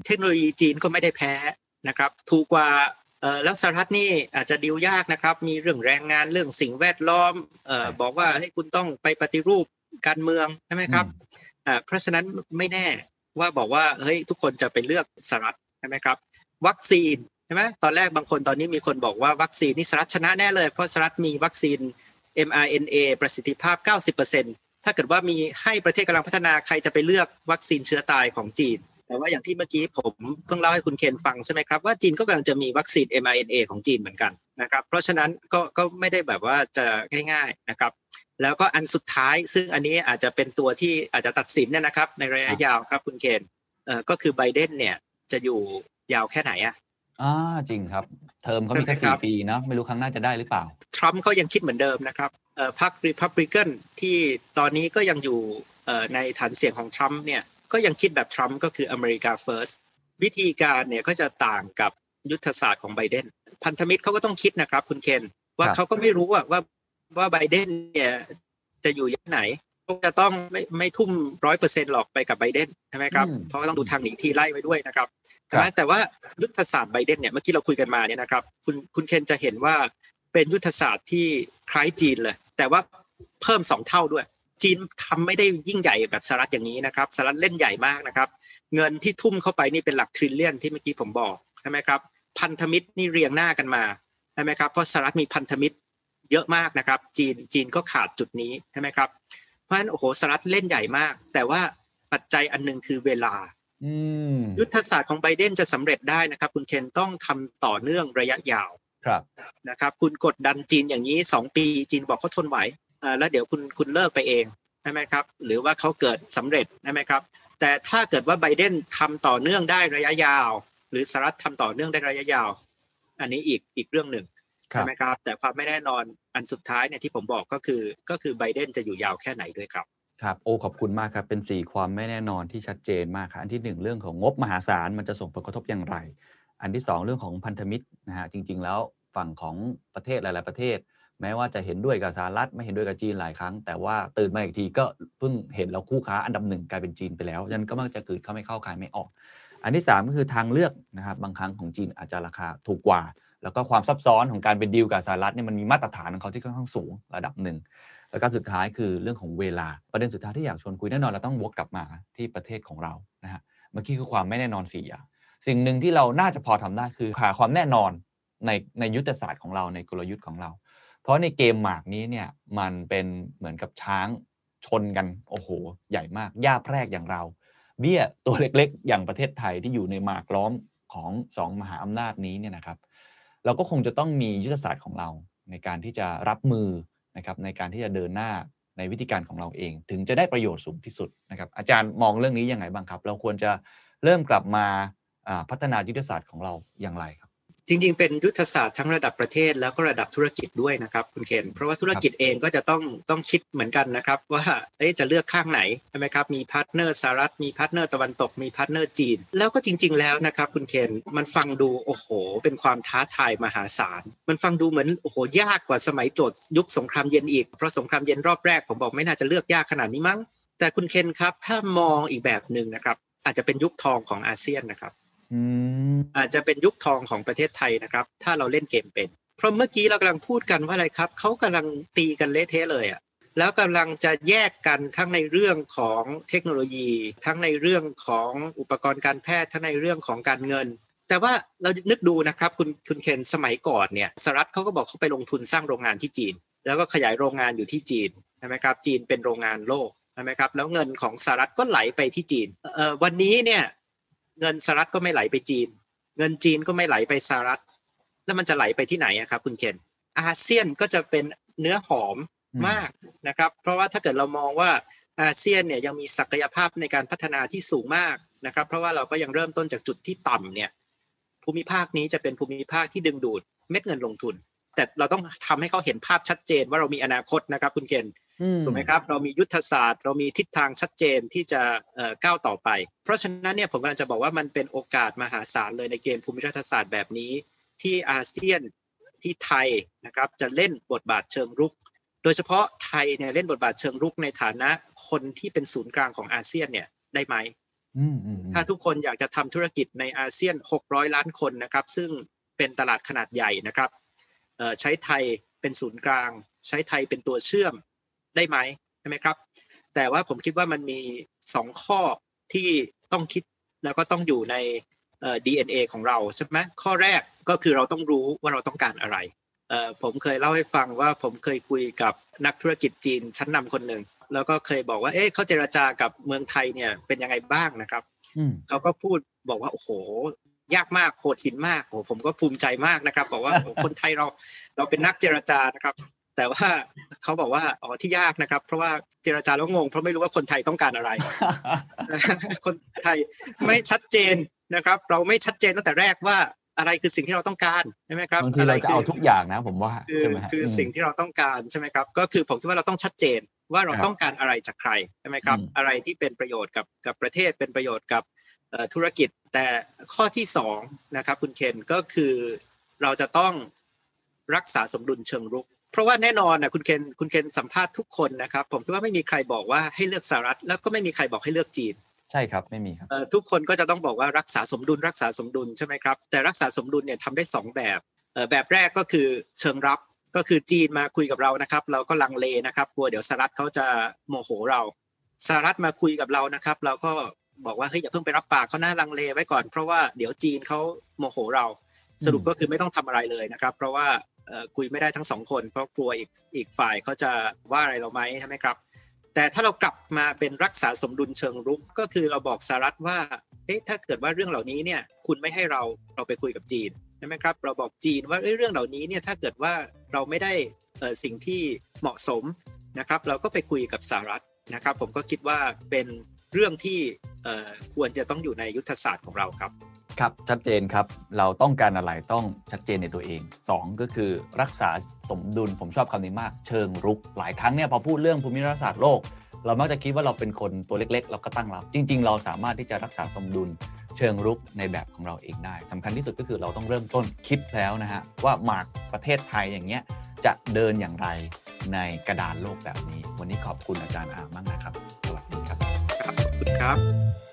เทคโนโลยีจีนก็ไม่ได้แพ้นะครับ ถูกกว่าเอ่อแล้วสหรัฐนี่อาจจะดีลยากนะครับ มีเรื่องแรงงานเรื่องสิ่งแวดล้อมเอ่อบอกว่าให้คุณต้องไปปฏิรูปการเมืองใช่ไหมครับอ่าเพราะฉะนั้นไม่แน่ว่าบอกว่าเฮ้ยทุกคนจะไปเลือกสหรัฐ ใช่ไหมครับ วัคซีนใช่ไหมตอนแรกบางคนตอนนี้มีคนบอกว่าวัคซีนนี่สหรัฐชนะแน่เลย เพราะสหรัฐมีวัคซีน mRNA ประสิทธิภาพ 90%ถ้าเกิดว่ามีให้ประเทศกำลังพัฒนาใครจะไปเลือกวัคซีนเชื้อตายของจีน แต่ว่าอย่างที่เมื่อกี้ผมเพิ่งเล่าให้คุณเคนฟังใช่ไหมครับว่าจีนก็กำลังจะมีวัคซีน mRNA ของจีนเหมือนกันนะครับ เพราะฉะนั้นก็ก็ไม่ได้แบบว่าจะง่าย ๆนะครับแล้วก็อันสุดท้ายซึ่งอันนี้อาจจะเป็นตัวที่อาจจะตัดสินเนี่ยนะครับ ในระยะยาวครับคุณเคนเอ่อก็คือไบเดนเนี่ย จะอยู่ยาวแค่ไหนอะอ่าจริงครับ เทอมเขามีแค่ใช่ไหมครัสี่บปีเนาะไม่รู้ครั้งหน้าจะได้หรือเปล่า ทรัมป์เขายังคิดเหมือนเดิมนะครับเอ่อพรรครีพับลิกันที่ตอนนี้ก็ยังอยู่เอ่อในฐานเสียงของทรัมป์เนี่ยก็ยังคิดแบบทรัมป์ก็คืออเมริกาเฟิร์สวิธีการเนี่ยก็จะต่างกับยุทธศาสตร์ของไบเดนพันธมิตรเขาก็ต้องคิดนะครับ คุณเคนว่าครับเขาก็ไม่รู้อะว่าว่าไบเดนเนี่ยจะอยู่ยังไหนเขา จะต้องไม่ไม่ทุ่มร้อยเปอร์เซ็นต์หรอกไปกับไบเดนใช่ไหมครับอืมเพราะว่าต้องดูทางหนีทีไล่ไว้ด้วยนะครับครับนะแต่ว่ายุทธศาสตร์ไบเดนเนี่ยเมื่อกี้เราคุยกันมาเนี่ยนะครับคุณคุณเคนจะเห็นว่าเป็นยุทธศาสตร์ที่คล้ายจีนเลย แต่ว่าเพิ่มสองเท่าด้วย จีนทำไม่ได้ยิ่งใหญ่แบบสหรัฐอย่างนี้นะครับสหรัฐเล่นใหญ่มากนะครับ เงินที่ทุ่มเข้าไปนี่เป็นหลักทริลเลียนที่เมื่อกี้ผมบอกใช่ไหมครับพันธมิตรนี่เรียงหน้ากันมาใช่ไหมครับเพราะสหรัฐมีพันธมิตรเยอะมากนะครับ จีนจีนก็ขาดจุดนี้ใช่ไหมครับเพ ราะฉะนั้นโอ้โหสหรัฐเล่นใหญ่มาก แต่ว่าปัจจัยอันหนึงคือเวลาอืมยุทธศาสตร์ของไบเดนจะสำเร็จได้นะครับ คุณเคนต้องทำต่อเนื่องระยะยาวครับนะครับ คุณกดดันจีนอย่างนี้สองปีจีนบอกเขาทนไหวอ่าแล้วเดี๋ยวคุณคุณเลิกไปเองใช่ไหมครับ หรือว่าเขาเกิดสำเร็จใช่ไหมครับ แต่ถ้าเกิดว่าไบเดนทำต่อเนื่องได้ระยะยาว หรือสหรัฐทำต่อเนื่องได้ระยะยาว อันนี้อีกอีกเรื่องหนึ่งครั ใช่บไหมครับ แต่ความไม่แน่นอนอันสุดท้ายเนี่ยที่ผมบอกก็คือก็คือไบเดนจะอยู่ยาวแค่ไหนด้วยครับครับโอ้ขอบคุณมากครับ เป็นสี่ความไม่แน่นอนที่ชัดเจนมากครับอันที่หนึ่งเรื่องของงบมหาศาลมันจะส่งผลกระทบอย่างไร อันที่สองเรื่องของพันธมิตรนะฮะจริง ๆ แล้วฝั่งของประเทศหลาย ๆ ประเทศ แม้ว่าจะเห็นด้วยกับสหรัฐไม่เห็นด้วยกับจีนหลายครั้ง แต่ว่าตื่นมาอีกทีก็เพิ่งเห็นแล้วคู่ค้าอันดับหนึ่งกลายเป็นจีนไปแล้วฉะนั้นก็มักจะเกิดเข้าไม่เข้าขายไม่ออก อันที่สามก็คือทางเลือกนะครับบางครั้งของจีนอาจจะราคาถูกกว่า แล้วก็ความซับซ้อนของการเป็นดีลกับสหรัฐเนี่ยมันมีมาตรฐานของเขาที่ค่อนข้างสูงระดับหนึ่ง แล้วก็สุดท้ายคือเรื่องของเวลา ประเด็นสุดท้ายที่อยากชวนคุยแน่นอนเราต้องวกกลับมาที่ประเทศของเรานะฮะเมื่อกี้คือความไม่แน่นอนสี่อย่างสิ่งหนึ่งที่เราน่าจะพอทำได้คือหาความแน่นอนในในยุทธศาสตร์ของเราในกลยุทธ์ของเรา เพราะในเกมหมากนี้เนี่ยมันเป็นเหมือนกับช้างชนกันโอ้โห ใหญ่มากย่าแพรกอย่างเรา เบี้ยตัวเล็กๆ อย่างประเทศไทยที่อยู่ในหมากล้อมของสองมหาอำนาจนี้เนี่ยนะครับ เราก็คงจะต้องมียุทธศาสตร์ของเรา ในการที่จะรับมือนะครับในการที่จะเดินหน้าในวิธีการของเราเอง ถึงจะได้ประโยชน์สูงที่สุดนะครับ อาจารย์มองเรื่องนี้ยังไงบ้างครับ เราควรจะเริ่มกลับมาพัฒนายุทธศาสตร์ของเราอย่างไรครับ จจริง ๆ เป็นยุทธศาสตร์ทั้งระดับประเทศแล้วก็ระดับธุรกิจด้วยนะครับคุณเคนเพราะว่าธุรกิจเองก็จะต้องต้องคิดเหมือนกันนะครับ ว่าเอ๊ะจะเลือกข้างไหนใช่ไหมครับมี partner สหรัฐมี partner ตะวันตกมี partner จีน แล้วก็จริง ๆ แล้วนะครับคุณเคนมันฟังดูโอ้โห เป็นความท้าทายมหาศาลมันฟังดูเหมือนโอ้โหยากกว่าสมัยตรวจยุคสงครามเย็นอีกเพราะสงครามเย็นรอบแรกผมบอกไม่น่าจะเลือกยากขนาดนี้มั้งแต่คุณเคนครับถ้ามองอีกแบบหนึ่งนะครับอาจจะเป็นยุคทองของอาเซียนนะครับ อาจจะเป็นยุคทองของประเทศไทยนะครับ ถ้าเราเล่นเกมเป็น เพราะเมื่อกี้เรากำลังพูดกันว่าอะไรครับเขากำลังตีกันเละเทะเลยอะแล้วกำลังจะแยกกันทั้งในเรื่องของเทคโนโลยี ทั้งในเรื่องของอุปกรณ์การแพทย์ทั้งในเรื่องของการเงิน แต่ว่าเรานึกดูนะครับคุณคุณเคนสมัยก่อนเนี่ยสหรัฐเขาก็บอกเขาไปลงทุนสร้างโรงงานที่จีน แล้วก็ขยายโรงงานอยู่ที่จีนใช่ไหมครับจีนเป็นโรงงานโลกใช่ไหมครับแล้วเงินของสหรัฐก็ไหลไปที่จีนวันนี้เนี่ย เงินสหรัฐก็ไม่ไหลไปจีน เงินจีนก็ไม่ไหลไปสหรัฐ แล้วมันจะไหลไปที่ไหนอะครับคุณเคนอาเซียนก็จะเป็นเนื้อหอมมากนะครับ เพราะว่าถ้าเกิดเรามองว่าอาเซียนเนี่ยยังมีศักยภาพในการพัฒนาที่สูงมากนะครับ เพราะว่าเราก็ยังเริ่มต้นจากจุดที่ต่ำเนี่ยภูมิภาคนี้จะเป็นภูมิภาคที่ดึงดูดเม็ดเงินลงทุน แต่เราต้องทำให้เขาเห็นภาพชัดเจนว่าเรามีอนาคตนะครับคุณเคน ถูกไหมครับเรามียุทธศาสตร์ เรามีทิศทางชัดเจนที่จะก้าวต่อไป เพราะฉะนั้นเนี่ยผมกำลังจะบอกว่ามันเป็นโอกาสมหาศาลเลยในเกมภูมิรัฐศาสตร์แบบนี้ ที่อาเซียนที่ไทยนะครับจะเล่นบทบาทเชิงรุก โดยเฉพาะไทยเนี่ยเล่นบทบาทเชิงรุกในฐานะคนที่เป็นศูนย์กลางของอาเซียนเนี่ยได้ไหมถ้าทุกคนอยากจะทำธุรกิจในอาเซียน 600 ล้านคนนะครับ ซึ่งเป็นตลาดขนาดใหญ่นะครับใช้ไทยเป็นศูนย์กลาง ใช้ไทยเป็นตัวเชื่อม ได้ไหมใช่ไหมครับ แต่ว่าผมคิดว่ามันมีสองข้อที่ต้องคิดแล้วก็ต้องอยู่ใน DNA ของเราใช่ไหมข้อแรกก็คือเราต้องรู้ว่าเราต้องการอะไรผมเคยเล่าให้ฟังว่าผมเคยคุยกับนักธุรกิจจีนชั้นนำคนหนึ่งแล้วก็เคยบอกว่าเอ๊ะเขาเจราจากับเมืองไทยเนี่ยเป็นยังไงบ้างนะครับเขาก็พูดบอกว่าโอ้โห ยากมากโหดหินมากโอ้ผมก็ภูมิใจมากนะครับ บอกว่าคนไทยเราเราเป็นนักเจรจานะครับ แต่ว่าเขาบอกว่าอ๋อที่ยากนะครับ เพราะว่าเจรจาแล้วงง เพราะไม่รู้ว่าคนไทยต้องการอะไร คนไทยไม่ชัดเจนนะครับ เราไม่ชัดเจนตั้งแต่แรกว่าอะไรคือสิ่งที่เราต้องการใช่ไหมครับบางทีเราจะเอาทุกอย่างนะผมว่าคือคือสิ่งที่เราต้องการใช่ไหมครับ ก็คือผมคิดว่าเราต้องชัดเจนว่าเราต้องการอะไรจากใครใช่ไหมครับ อะไรที่เป็นประโยชน์กับกับประเทศเป็นประโยชน์กับธุรกิจ แต่ข้อที่สองนะครับคุณเคนก็คือเราจะต้องรักษาสมดุลเชิงรุก เพราะว่าแน่นอนนะคุณเคนคุณเคนสัมภาษณ์ทุกคนนะครับ ผมคิดว่าไม่มีใครบอกว่าให้เลือกสหรัฐ แล้วก็ไม่มีใครบอกให้เลือกจีน ใช่ครับไม่มีครับทุกคนก็จะต้องบอกว่ารักษาสมดุลรักษาสมดุลใช่ไหมครับแต่รักษาสมดุลเนี่ยทำได้ 2 แบบแบบแรกก็คือเชิงรับก็คือจีนมาคุยกับเรานะครับ เราก็ลังเลนะครับกลัวเดี๋ยวสหรัฐเขาจะโมโหเราสหรัฐมาคุยกับเรานะครับ เราก็บอกว่าเฮ้ยอย่าเพิ่งไปรับปากเขาหน้าลังเลไว้ก่อน เพราะว่าเดี๋ยวจีนเขาโมโหเราสรุปก็คือไม่ต้องทำอะไรเลยนะครับ เพราะว่า คุยไม่ได้ทั้งสองคน เพราะกลัวอีกอีกฝ่ายเขาจะว่าอะไรเราไหมใช่ไหมครับ แต่ถ้าเรากลับมาเป็นรักษาสมดุลเชิงรุกก็คือเราบอกสหรัฐว่าเอ๊ะถ้าเกิดว่าเรื่องเหล่านี้เนี่ยคุณไม่ให้เราเราไปคุยกับจีนใช่ไหมครับ เราบอกจีนว่าเรื่องเหล่านี้เนี่ยถ้าเกิดว่าเราไม่ได้สิ่งที่เหมาะสมนะครับ เราก็ไปคุยกับสหรัฐนะครับ ผมก็คิดว่าเป็นเรื่องที่ควรจะต้องอยู่ในยุทธศาสตร์ของเราครับ ครับชัดเจนครับ เราต้องการอะไรต้องชัดเจนในตัวเอง 2 ก็คือรักษาสมดุลผมชอบคำนี้มาก เชิงรุก หลายครั้งเนี่ยพอพูดเรื่องภูมิรัฐศาสตร์โลก เรามักจะคิดว่าเราเป็นคนตัวเล็กๆ เราก็ตั้งรับ จริง ๆ เราสามารถที่จะรักษาสมดุลเชิงรุกในแบบของเราเองได้สำคัญที่สุดก็คือเราต้องเริ่มต้นคิดแล้วนะฮะว่าหมากประเทศไทยอย่างเงี้ยจะเดินอย่างไรในกระดานโลกแบบนี้ วันนี้ขอบคุณอาจารย์อามากนะครับ สวัสดีครับขอบคุณครับ